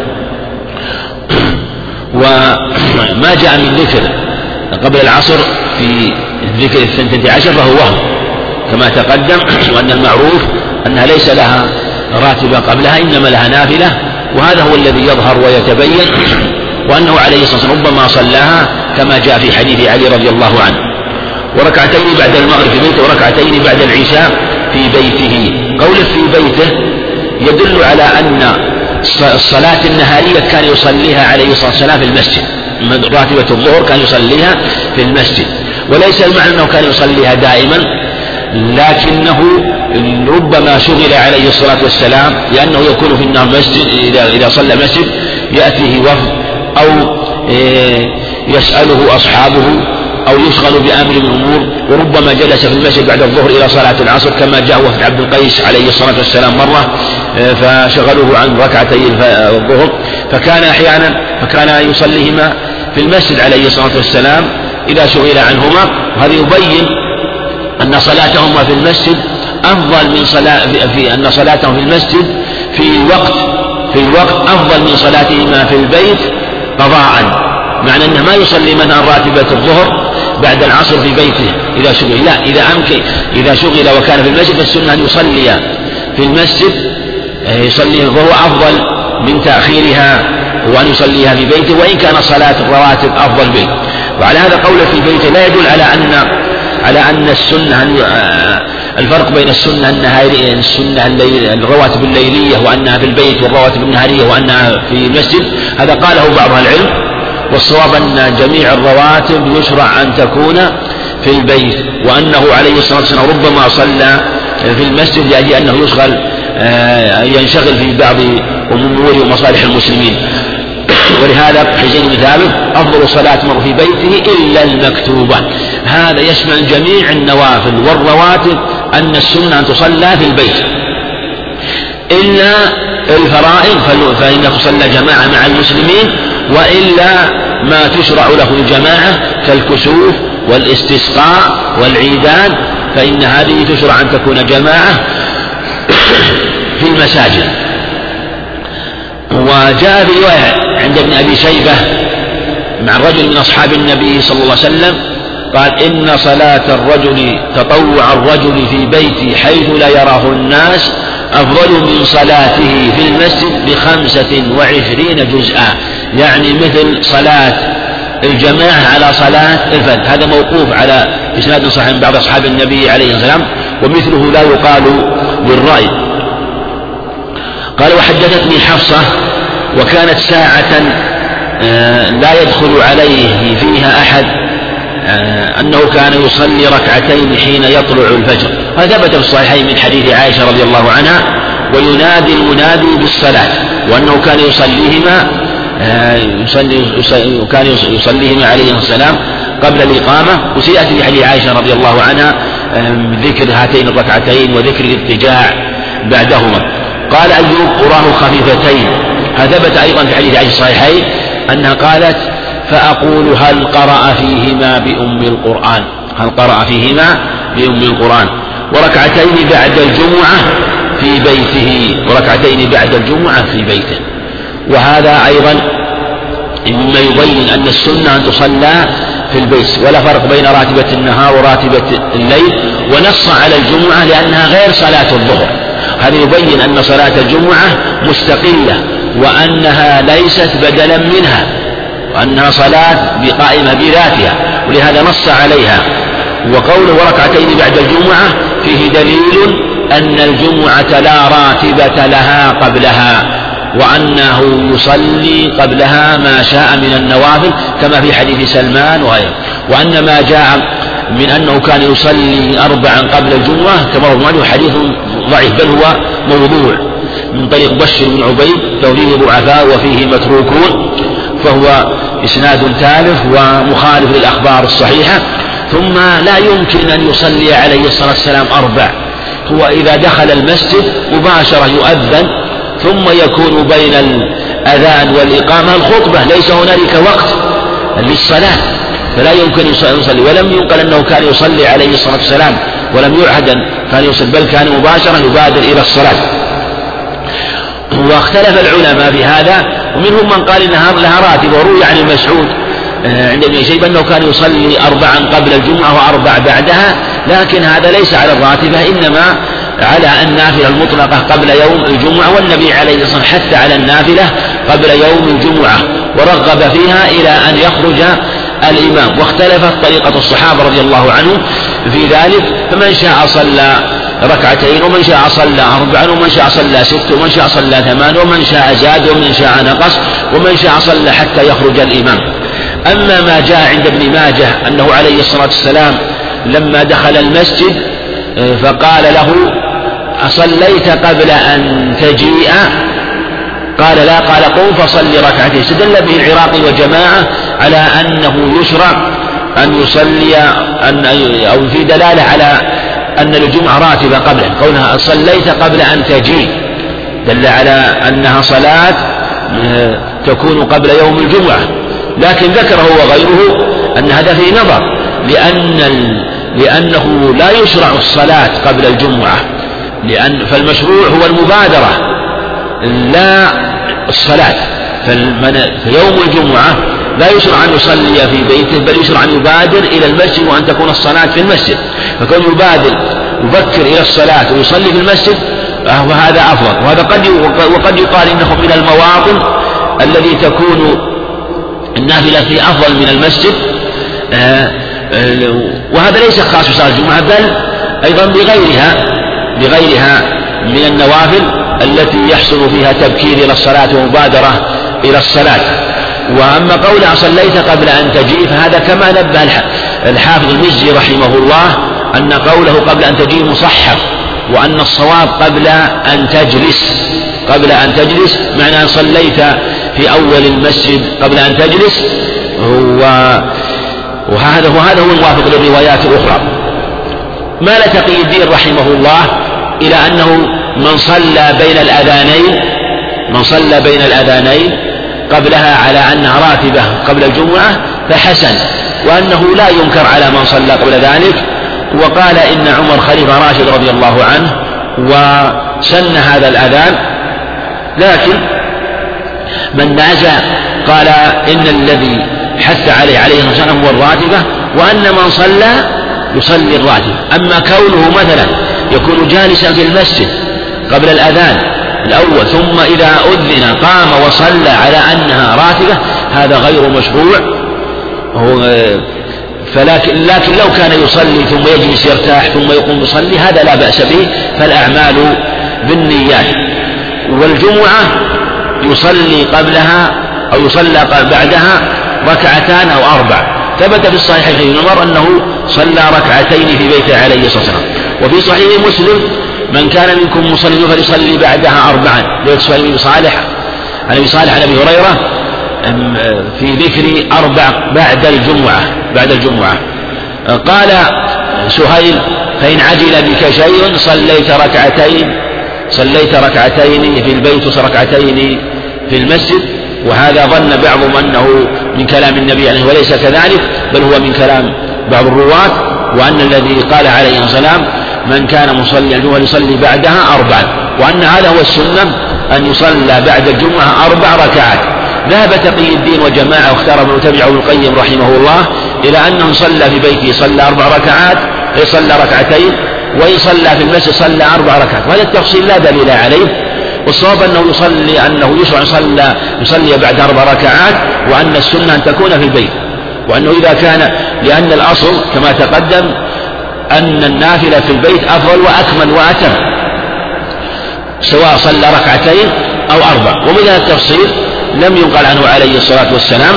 وما جاء من ذكر قبل العصر في ذكر الثنتين عشر فهو وهم. كما تقدم وأن المعروف أنها ليس لها راتبة قبلها إنما لها نافلة وهذا هو الذي يظهر ويتبين وأنه عليه الصلاة والسلام ربما صلاها كما جاء في حديث علي رضي الله عنه. وركعتين بعد المغرب في بيته وركعتين بعد العشاء في بيته. قوله في بيته يدل على أن الصلاة النهارية كان يصليها عليه الصلاة والسلام في المسجد. راتبة الظهر كان يصليها في المسجد. وليس المعنى أنه كان يصليها دائما لكنه ربما شغل عليه الصلاة والسلام لأنه يكون في النهار مسجد إذا إذا صلى مسجد يأتيه وفد أو إيه، يسأله أصحابه أو يشغل بأمر من الأمور وربما جلس في المسجد بعد الظهر إلى صلاة العصر كما جاء وفد عبد القيس عليه الصلاة والسلام مرة إيه، فشغلوه عن ركعتي الظهر فكان أحيانا فكان يصليهما في المسجد عليه الصلاة والسلام إذا شغل عنهما وهذا يبين أن صلاتهما في المسجد أفضل من صلاة في أن صلاتهم في المسجد في وقت في الوقت أفضل من صلاتهما في البيت قضاء معنى أنه ما يصلي منها راتبة الظهر بعد العصر في بيته إذا شغل. لا إذا أمكن إذا شغل وكان في المسجد فالسنة أن يصلي. في المسجد يصلي فهو أفضل من تأخيرها وأن يصليها في بيته وإن كان صلاة الرواتب أفضل به وعلى هذا قوله في بيته لا يدل على أن على أن السنة الفرق بين السنة النهارية السنة الرواتب الليلية وأنها في البيت والرواتب النهارية وأنها في المسجد. هذا قاله بعض العلم. والصواب أن جميع الرواتب يشرع أن تكون في البيت وأنه عليه الصلاة والسلام ربما صلى في المسجد لأجل أنه يشغل آه، ينشغل في بعض أمور ومصالح المسلمين. <coughs> ولهذا حسين بن ثابت أفضل صلاة مر في بيته إلا المكتوبة. هذا يشمل جميع النوافل والرواتب أن السنة أن تصلى في البيت. إلا الفرائض فإنها تصلى جماعة مع المسلمين وإلا ما تشرع له الجماعة كالكسوف والإستسقاء والعيدان فإن هذه تشرع أن تكون جماعة في المساجد. وجاء في رواية عند ابن أبي شيبة مع رجل من أصحاب النبي صلى الله عليه وسلم قال إن صلاة الرجل تطوع الرجل في بيته حيث لا يراه الناس أفضل من صلاته في المسجد بخمسة وعشرين جزءا. يعني مثل صلاة الجماعة على صلاة الفرد هذا موقوف على إسناد صحيح من بعض أصحاب النبي عليه السلام ومثله لا يقال بالرأي. قال وحدثتني حفصة وكانت ساعة آه، لا يدخل عليه فيها أحد. أنه كان يصلي ركعتين حين يطلع الفجر. هذا ثبت في الصحيحين من حديث عائشة رضي الله عنها وينادي المنادي بالصلاة وأنه كان يصليهما آه، يصلي كان يصليهما عليه السلام قبل الإقامة. وسيأتي في حديث عائشة رضي الله عنها ذكر هاتين الركعتين وذكر الاضطجاع بعدهما. قال أيوب أراه خفيفتين. هذا ثبت أيضا في حديث عائشة الصحيحين أنها قالت فأقول هل قرأ فيهما بأم القرآن؟ هل قرأ فيهما بأم القرآن؟ وركعتين بعد الجمعة في بيته وركعتين بعد الجمعة في بيته. وهذا أيضا مما يبين أن السنة أن تصلى في البيت ولا فرق بين راتبة النهار وراتبة الليل ونص على الجمعة لأنها غير صلاة الظهر. هذا يبين أن صلاة الجمعة مستقلة وأنها ليست بدلا منها. وأنها صلاة بقائمة بذاتها ولهذا نص عليها. وقوله وركعتين بعد الجمعة فيه دليل أن الجمعة لا راتبة لها قبلها وأنه يصلي قبلها ما شاء من النوافل كما في حديث سلمان وغيره. وأن ما جاء من أنه كان يصلي أربعا قبل الجمعة كما هو حديث ضعيف بل هو موضوع من طريق بشر بن عبيد لو فيه ضعفاء وفيه متروكون. فهو إسناد ثالث ومخالف للأخبار الصحيحة ثم لا يمكن أن يصلي عليه الصلاة والسلام أربع. هو إذا دخل المسجد مباشرة يؤذن ثم يكون بين الأذان والإقامة. الخطبة ليس هنالك وقت للصلاة فلا يمكن يصلي ولم ينقل أنه كان يصلي عليه الصلاة والسلام ولم يعهد كان يصلي بل كان مباشرة يبادر إلى الصلاة. واختلف العلماء في هذا ومنهم من قال إنها لها راتب وروي عن المسعود آه، عند ابن شيبة أنه كان يصلي أربعا قبل الجمعة وأربع بعدها لكن هذا ليس على الراتبة إنما على النافلة المطلقة قبل يوم الجمعة والنبي عليه الصلاة والسلام حث على النافلة قبل يوم الجمعة ورغب فيها إلى أن يخرج الإمام واختلفت طريقة الصحابة رضي الله عنهم في ذلك فمن شاء صلى ركعتين ومن شاء صلى أربعا ومن شاء صلى ست ومن شاء صلى ثمان ومن شاء زاد ومن شاء نقص ومن شاء صلى حتى يخرج الإمام. أما ما جاء عند ابن ماجه أنه عليه الصلاة والسلام لما دخل المسجد فقال له أصليت قبل أن تجيء؟ قال لا قال قم فصل ركعتين. استدل به العراقي وجماعة على أنه يشرع أن يصلي أن أو في دلالة على أن الجمعة راتبة قبله كونها صليت قبل أن تجيء دل على أنها صلاة آه، تكون قبل يوم الجمعة. لكن ذكره وغيره أن هذا فيه نظر لأن لأنه لا يشرع الصلاة قبل الجمعة. لأن فالمشروع هو المبادرة لا الصلاة. في يوم الجمعة لا يشرع أن يصلي في بيته بل يشرع أن يبادر إلى المسجد وأن تكون الصلاة في المسجد. فكون يبادر يبكر إلى الصلاة ويصلي في المسجد وهذا أفضل. وهذا قد وقد يقال إنه من المواطن الذي تكون النافلة فيه أفضل من المسجد. آه، آه، وهذا ليس خاص بصلاة الجمعة بل أيضا بغيرها بغيرها من النوافل التي يحصل فيها تبكير إلى الصلاة ومبادرة إلى الصلاة. وأما قول صليت قبل أن تجيء فهذا كما نبه الحافظ المزي رحمه الله أن قوله قبل أن تجيء مصحف وأن الصواب قبل أن تجلس قبل أن تجلس معنى أن صليت في أول المسجد قبل أن تجلس هو وهذا وهذا هو الموافق للروايات الأخرى. مال تقي الدين رحمه الله إلى أنه من صلى بين الأذانين من صلى بين الأذانين قبلها على أنها راتبة قبل الجمعة فحسن وأنه لا ينكر على من صلى قبل ذلك. وقال إن عمر خليفة راشد رضي الله عنه وسن هذا الأذان. لكن من نازع قال إن الذي حث عليه عليه الصلاة هو الراتبة وأن من صلى يصلي الراتبة أما كونه مثلا يكون جالسا في المسجد قبل الأذان الأول ثم إذا أذن قام وصلى على أنها راتبة هذا غير مشروع. هو فلكن لكن لو كان يصلي ثم يجلس يرتاح ثم يقوم يصلي هذا لا بأس به فالأعمال بالنيات. والجمعة يصلي قبلها أو يصلى بعدها ركعتان أو أربع. ثبت في الصحيح في عمر أنه صلى ركعتين في بيته عليه الصلاة والسلام. وفي صحيح مسلم من كان منكم مصلي فليصلي بعدها أربعا. ليس سؤال أبي صالح؟ عن أبي صالح عن أبي هريرة في ذكر أربع بعد الجمعة بعد الجمعة. قال سهيل فإن عجل بك شيء صليت ركعتين صليت ركعتين في البيت ركعتين في المسجد وهذا ظن بعضهم أنه من كلام النبي عليه وليس كذلك بل هو من كلام بعض الرواة وأن الذي قال عليه السلام من كان مصلي الجمعة يصلي بعدها أربعا وأن هذا هو السنة أن يصلى بعد الجمعة أربع ركعات. ذهب تقي الدين وجماعة واختار ابن تبعه ابن القيم رحمه الله إلى أنه صلى في بيته صلى أربع ركعات صلى ركعتين وإن صلى في المسجد صلى أربع ركعات. وهذا التفصيل لا دليل عليه. والصواب أنه يصلي أنه يشرع صلى يصلي بعد أربع ركعات وأن السنة أن تكون في البيت. وأنه إذا كان لأن الأصل كما تقدم أن النافلة في البيت أفضل وأكمل وأتم سواء صلى ركعتين أو أربع. ومن التفصيل لم ينقل عنه عليه الصلاة والسلام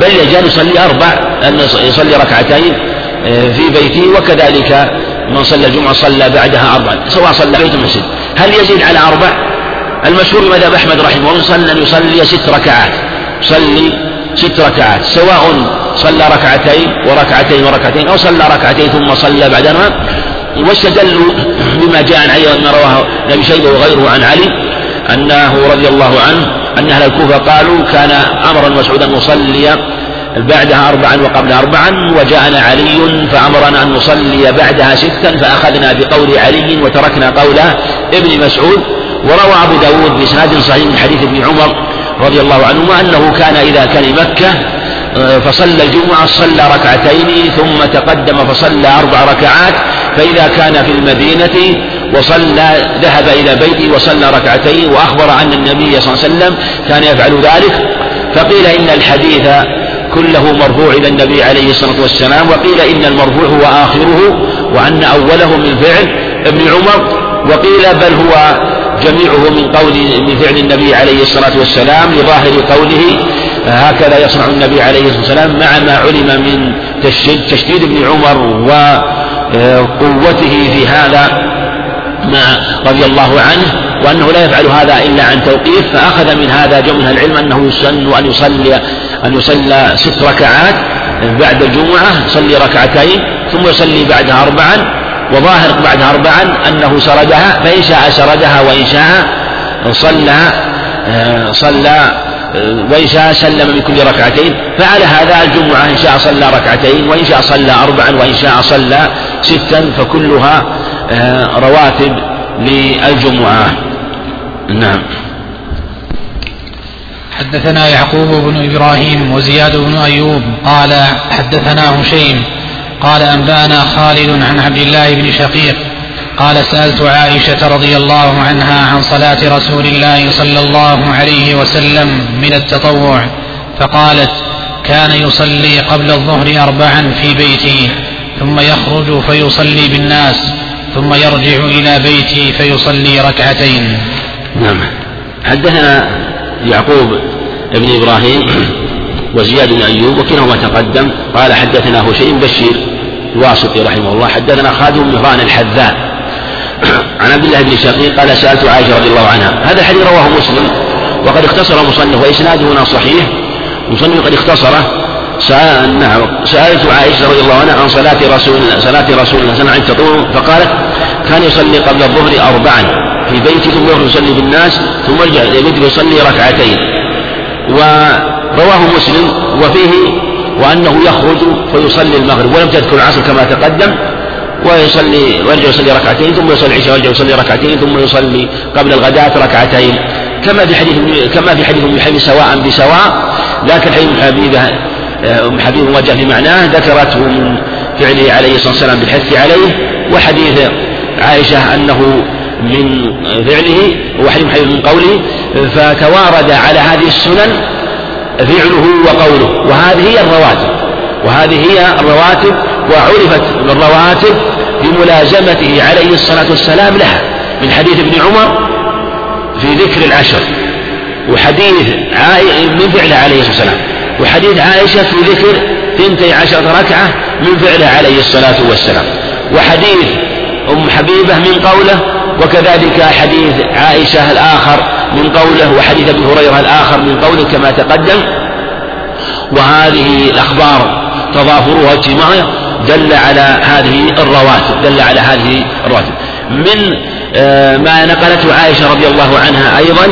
بل يجعل يصلي أربع أن يصلي ركعتين آه، في بيته وكذلك من صلى الجمعة صلى بعدها أربعا سواء صلى بيت المسجد هل يزيد على أربع؟ المشهور مذهب أحمد رحمه الله صلى أن يصلي ست ركعات يصلي ست ركعات سواء صلى ركعتين وركعتين وركعتين أو صلى ركعتين ثم صلى بعدها واستدلوا بما جاء عن علي وما رواه أبي شيبة وغيره عن علي أنه رضي الله عنه أن أهل الكوفة قالوا كان أمر مسعود ان نصلي بعدها أربعا وقبل أربعا وجاءنا علي فأمرنا أن نصلي بعدها ستا فأخذنا بقول علي وتركنا قول ابن مسعود وروى أبو داود بإسناد صحيح من حديث ابن عمر رضي الله عنهما أنه كان إذا كان مكة فصلى الجمعة صلى ركعتين ثم تقدم فصلى أربع ركعات فإذا كان في المدينة وصلى ذهب إلى بيته وصلى ركعتين وأخبر أن النبي صلى الله عليه وسلم كان يفعل ذلك فقيل إن الحديث كله مرفوع إلى النبي عليه الصلاة والسلام وقيل إن المرفوع هو آخره وأن أوله من فعل ابن عمر وقيل بل هو جميعه من قول من فعل النبي عليه الصلاة والسلام لظاهر قوله هكذا يصنع النبي عليه الصلاة والسلام مع ما علم من تشديد, تشديد ابن عمر وقوته في هذا مع رضي الله عنه وأنه لا يفعل هذا إلا عن توقيف فأخذ من هذا جمع العلم أنه يسن أن يصلي أن يصلى ست ركعات بعد الجمعة يصلي ركعتين ثم يصلي بعدها أربعا وظاهر بعدها أربعا أنه سردها فإن شاء سردها وإن شاء صلى صلى وإن شاء سلم من كل ركعتين. فعلى هذا الجمعة إن شاء صلى ركعتين وإن شاء صلى أربعا وإن شاء صلى ستا فكلها رواتب للجمعة. نعم. حدثنا يعقوب بن إبراهيم وزياد بن أيوب قال حدثنا هشيم قال أنبأنا خالد عن عبد الله بن شقيق قال سألت عائشة رضي الله عنها عن صلاة رسول الله صلى الله عليه وسلم من التطوع فقالت كان يصلي قبل الظهر أربعا في بيته ثم يخرج فيصلي بالناس ثم يرجع إلى بيتي فيصلي ركعتين. نعم. حدثنا يعقوب بن إبراهيم وزياد بن أيوب وكلاهما تقدم قال حدثنا هشيم بشير الواسطي رحمه الله حدثنا خالد بن مهران الحذاء. <clears throat> عن عبد الله بن شقيق قال سألت عائشة رضي الله عنها هذا الحديث رواه مسلم وقد اختصر مصنف وإسناده هنا صحيح. مصنف قد اختصره سألت عائشة رضي الله عنها عن صلاة رسول صلاة رسول الله صلى الله عليه وسلم فقالت كان يصلي قبل الظهر أربعا في بيته ثم يصلي بالناس ثم يرجع إلى يصلي ركعتين. ورواه مسلم وفيه وأنه يخرج فيصلي المغرب ولم تذكر العصر كما تقدم ويصلي ويرجع يصلي ركعتين ثم يصلي العشاء ويرجع يصلي ركعتين ثم يصلي قبل الغداة ركعتين. كما في حديث كما في حديث ام حبيبة سواء بسواء لكن حديث ام حبيبه ام حبيب وجه معناه ذكرته من فعله عليه الصلاة والسلام بالحث عليه وحديث عائشة أنه من فعله وحديث حبيب من قوله فتوارد على هذه السنن فعله وقوله. وهذه هي الرواتب. وهذه هي الرواتب وعرفت الرواتب بملازمته عليه الصلاة والسلام لها. من حديث ابن عمر في ذكر العشر. وحديث من فعله عليه الصلاة والسلام. وحديث عائشة في ذكر ثنتي عشرة ركعة من فعله عليه الصلاة والسلام. وحديث أم حبيبة من قوله وكذلك حديث عائشة الآخر من قوله وحديث أبي هريرة الآخر من قوله كما تقدم. وهذه الأخبار تضافرها اجتماعها دل على هذه الرواتب دل على هذه الرواتب. من آه، ما نقلته عائشة رضي الله عنها أيضا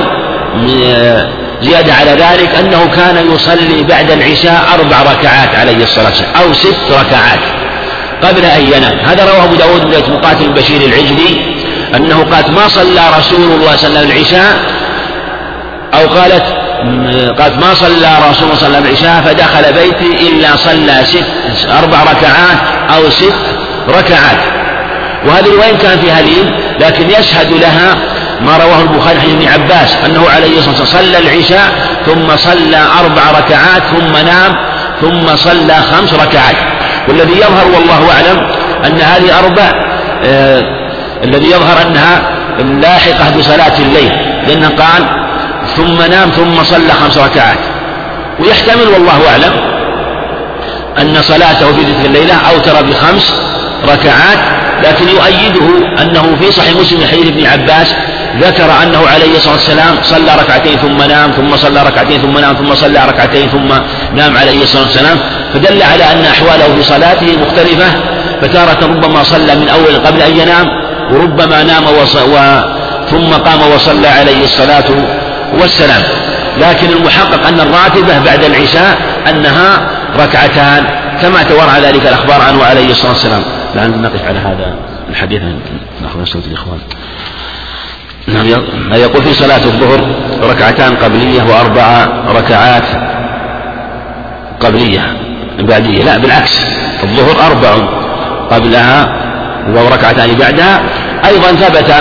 آه، زيادة على ذلك أنه كان يصلي بعد العشاء أربع ركعات عليه الصلاة والسلام أو ست ركعات. قبل أن ينام. هذا رواه أبو داود من مقاتل البشير العجلي أنه قالت ما صلى رسول الله صلى الله عليه وسلم العشاء؟ أو قالت قالت ما صلى رسول الله صلى الله عليه وسلم العشاء فدخل بيتي إلا صلى ست أربع ركعات أو ست ركعات. وهذه وإن كان فيها لين لكن يشهد لها ما رواه البخاري عن ابن عباس أنه عليه الصلاة والسلام صلى العشاء ثم صلى أربع ركعات ثم نام ثم صلى خمس ركعات. والذي يظهر والله أعلم أن هذه أربع آه الذي يظهر أنها لاحقة بصلاة الليل لأنه قال ثم نام ثم صلى خمس ركعات. ويحتمل والله أعلم أن صلاته في ذكر الليلة أوتر بخمس ركعات لكن يؤيده أنه في صحيح مسلم حديث ابن عباس ذكر أنه عليه الصلاة والسلام صلى ركعتين ثم نام ثم صلى ركعتين ثم نام ثم صلى ركعتين ثم نام عليه الصلاة والسلام. فدل على أن أحواله في صلاته مختلفة. فتارة ربما صلى من أول قبل أن ينام وربما نام وص... و... ثم قام وصلى عليه الصلاة والسلام. لكن المحقق أن الراتبة بعد العشاء أنها ركعتان كما توارى ذلك الأخبار عنه عليه الصلاة والسلام. لعل نقف على هذا الحديث. نأخذ صوت الإخوان. نعم. يقول في صلاة الظهر ركعتان قبلية وأربع ركعات قبلية بعدية. لا بالعكس. الظهر أربع قبلها وركعتان بعدها. أيضا ثبت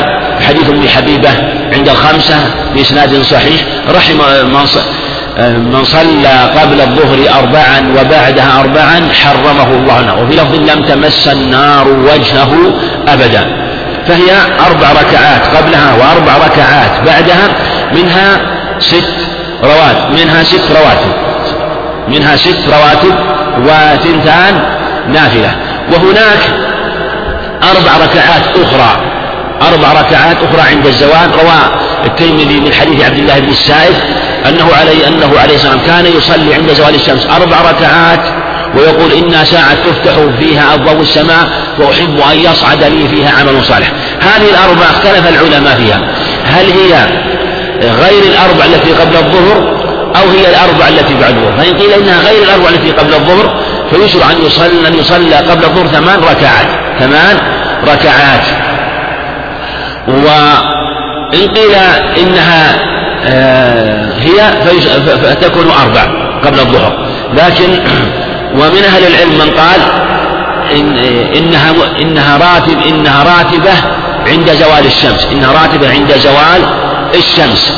حديث ابن حبيبة عند الخمسة بإسناد صحيح رحم من صلى قبل الظهر أربعا وبعدها أربعا حرمه الله النار وفي لفظ لم تمس النار وجهه أبدا. فهي أربع ركعات قبلها وأربع ركعات بعدها منها ست رواتب منها ست رواتب منها ست رواتب وثنتان نافلة. وهناك أربع ركعات أخرى. أربع ركعات أخرى عند الزوال. روى الترمذي من حديث عبد الله بن السائب أنه عليه أنه عليه السلام كان يصلي عند زوال الشمس أربع ركعات ويقول إنها ساعة تفتح فيها أبواب السماء وأحب أن يصعد لي فيها عمل صالح. هذه الأربع اختلف العلماء فيها. هل هي غير الأربع التي قبل الظهر أو هي الأربع التي بعد الظهر؟ فإن قيل إنها غير الأربع التي قبل الظهر فيشرع أن يصلى أن يصلى قبل الظهر ثمان ركعات. ثمان ركعات. وإن قيل إنها آه، هي فتكون أربع قبل الظهر. لكن <clears throat> ومن أهل العلم من قال إن إنها إنها راتب إنها راتبة عند زوال الشمس. إنها راتبة عند زوال الشمس.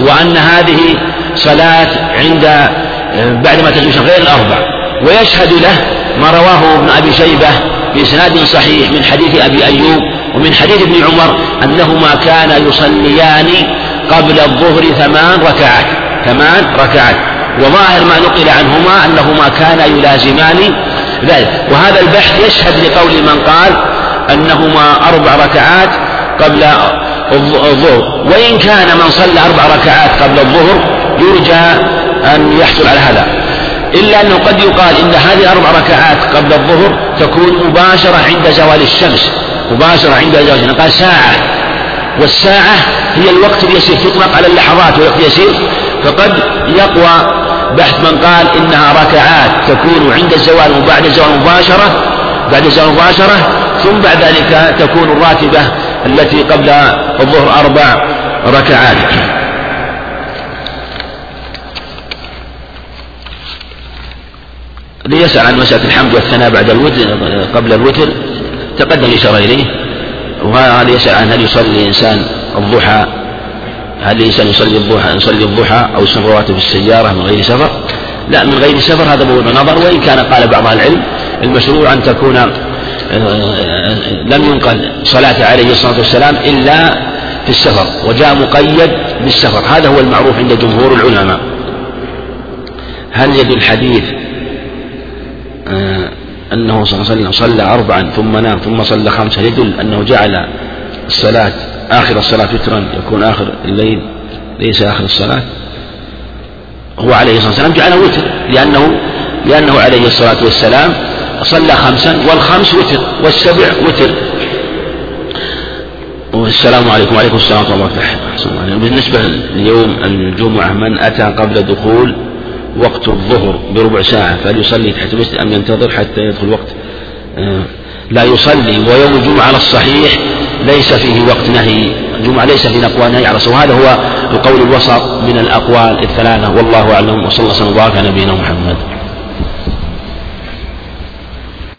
وأن هذه صلاة عند آه، بعد ما تزول غير الأربع. ويشهد له ما رواه ابن أبي شيبة بإسناد صحيح من حديث أبي أيوب ومن حديث ابن عمر أنهما كانا يصليان قبل الظهر ثمان ركعات ثمان ركعات. وظاهر ما نقل عنهما أنهما كانا يلازمان ذلك. وهذا البحث يشهد لقول من قال أنهما أربع ركعات قبل الظهر وإن كان من صلى أربع ركعات قبل الظهر يرجى أن يحصل على هذا. إلا أنه قد يقال إن هذه الأربع ركعات قبل الظهر تكون مباشرة عند زوال الشمس مباشرة عند زوال الشمس. قال ساعة. والساعة هي الوقت اليسير تطلق على اللحظات والوقت يسير فقد يقوى بحث من قال إنها ركعات تكون عند الزوال وبعد الزوال مباشرة بعد الزوال مباشرة ثم بعد ذلك تكون الراتبة التي قبل الظهر أربع ركعات. ليسأل عن مسألة الحمد والثناء بعد الوتر قبل الوتر تقدم الإشارة إليه. وهذا يسأل عن هل يصلي الإنسان الضحى؟ هل الإنسان يصلي الضحى يصلي الضحى أو يصلي رواتب في السيارة من غير سفر؟ لا من غير سفر هذا موضوع نظر. وإن كان قال بعض أهل العلم المشروع أن تكون آه، لم ينقل صلاة عليه الصلاة والسلام إلا في السفر وجاء مقيد بالسفر. هذا هو المعروف عند جمهور العلماء. هل يد الحديث آه، أنه صلى الله عليه وسلم صلى أربعا ثم نام ثم صلى خمسة. يدل أنه جعل الصلاة آخر الصلاة وترا يكون آخر الليل ليس آخر الصلاة. هو عليه الصلاة والسلام جعله وتر لأنه لأنه عليه الصلاة والسلام صلى خمسا والخمس وتر والسبع وتر. والسلام عليكم. وعليكم السلام ورحمة الله وبركاته. بالنسبة ليوم الجمعة من أتى قبل دخول وقت الظهر بربع ساعة فليصلي تحت المسجد أم ينتظر حتى يدخل وقت. آه، لا يصلي ويوم الجمعة على الصحيح ليس فيه وقت نهي. الجمعة ليس فيه أقوال نهي على وهذا هو القول الوسط من الأقوال الثلاثة. والله أعلم وصلى الله وسلم وبارك على نبينا محمد.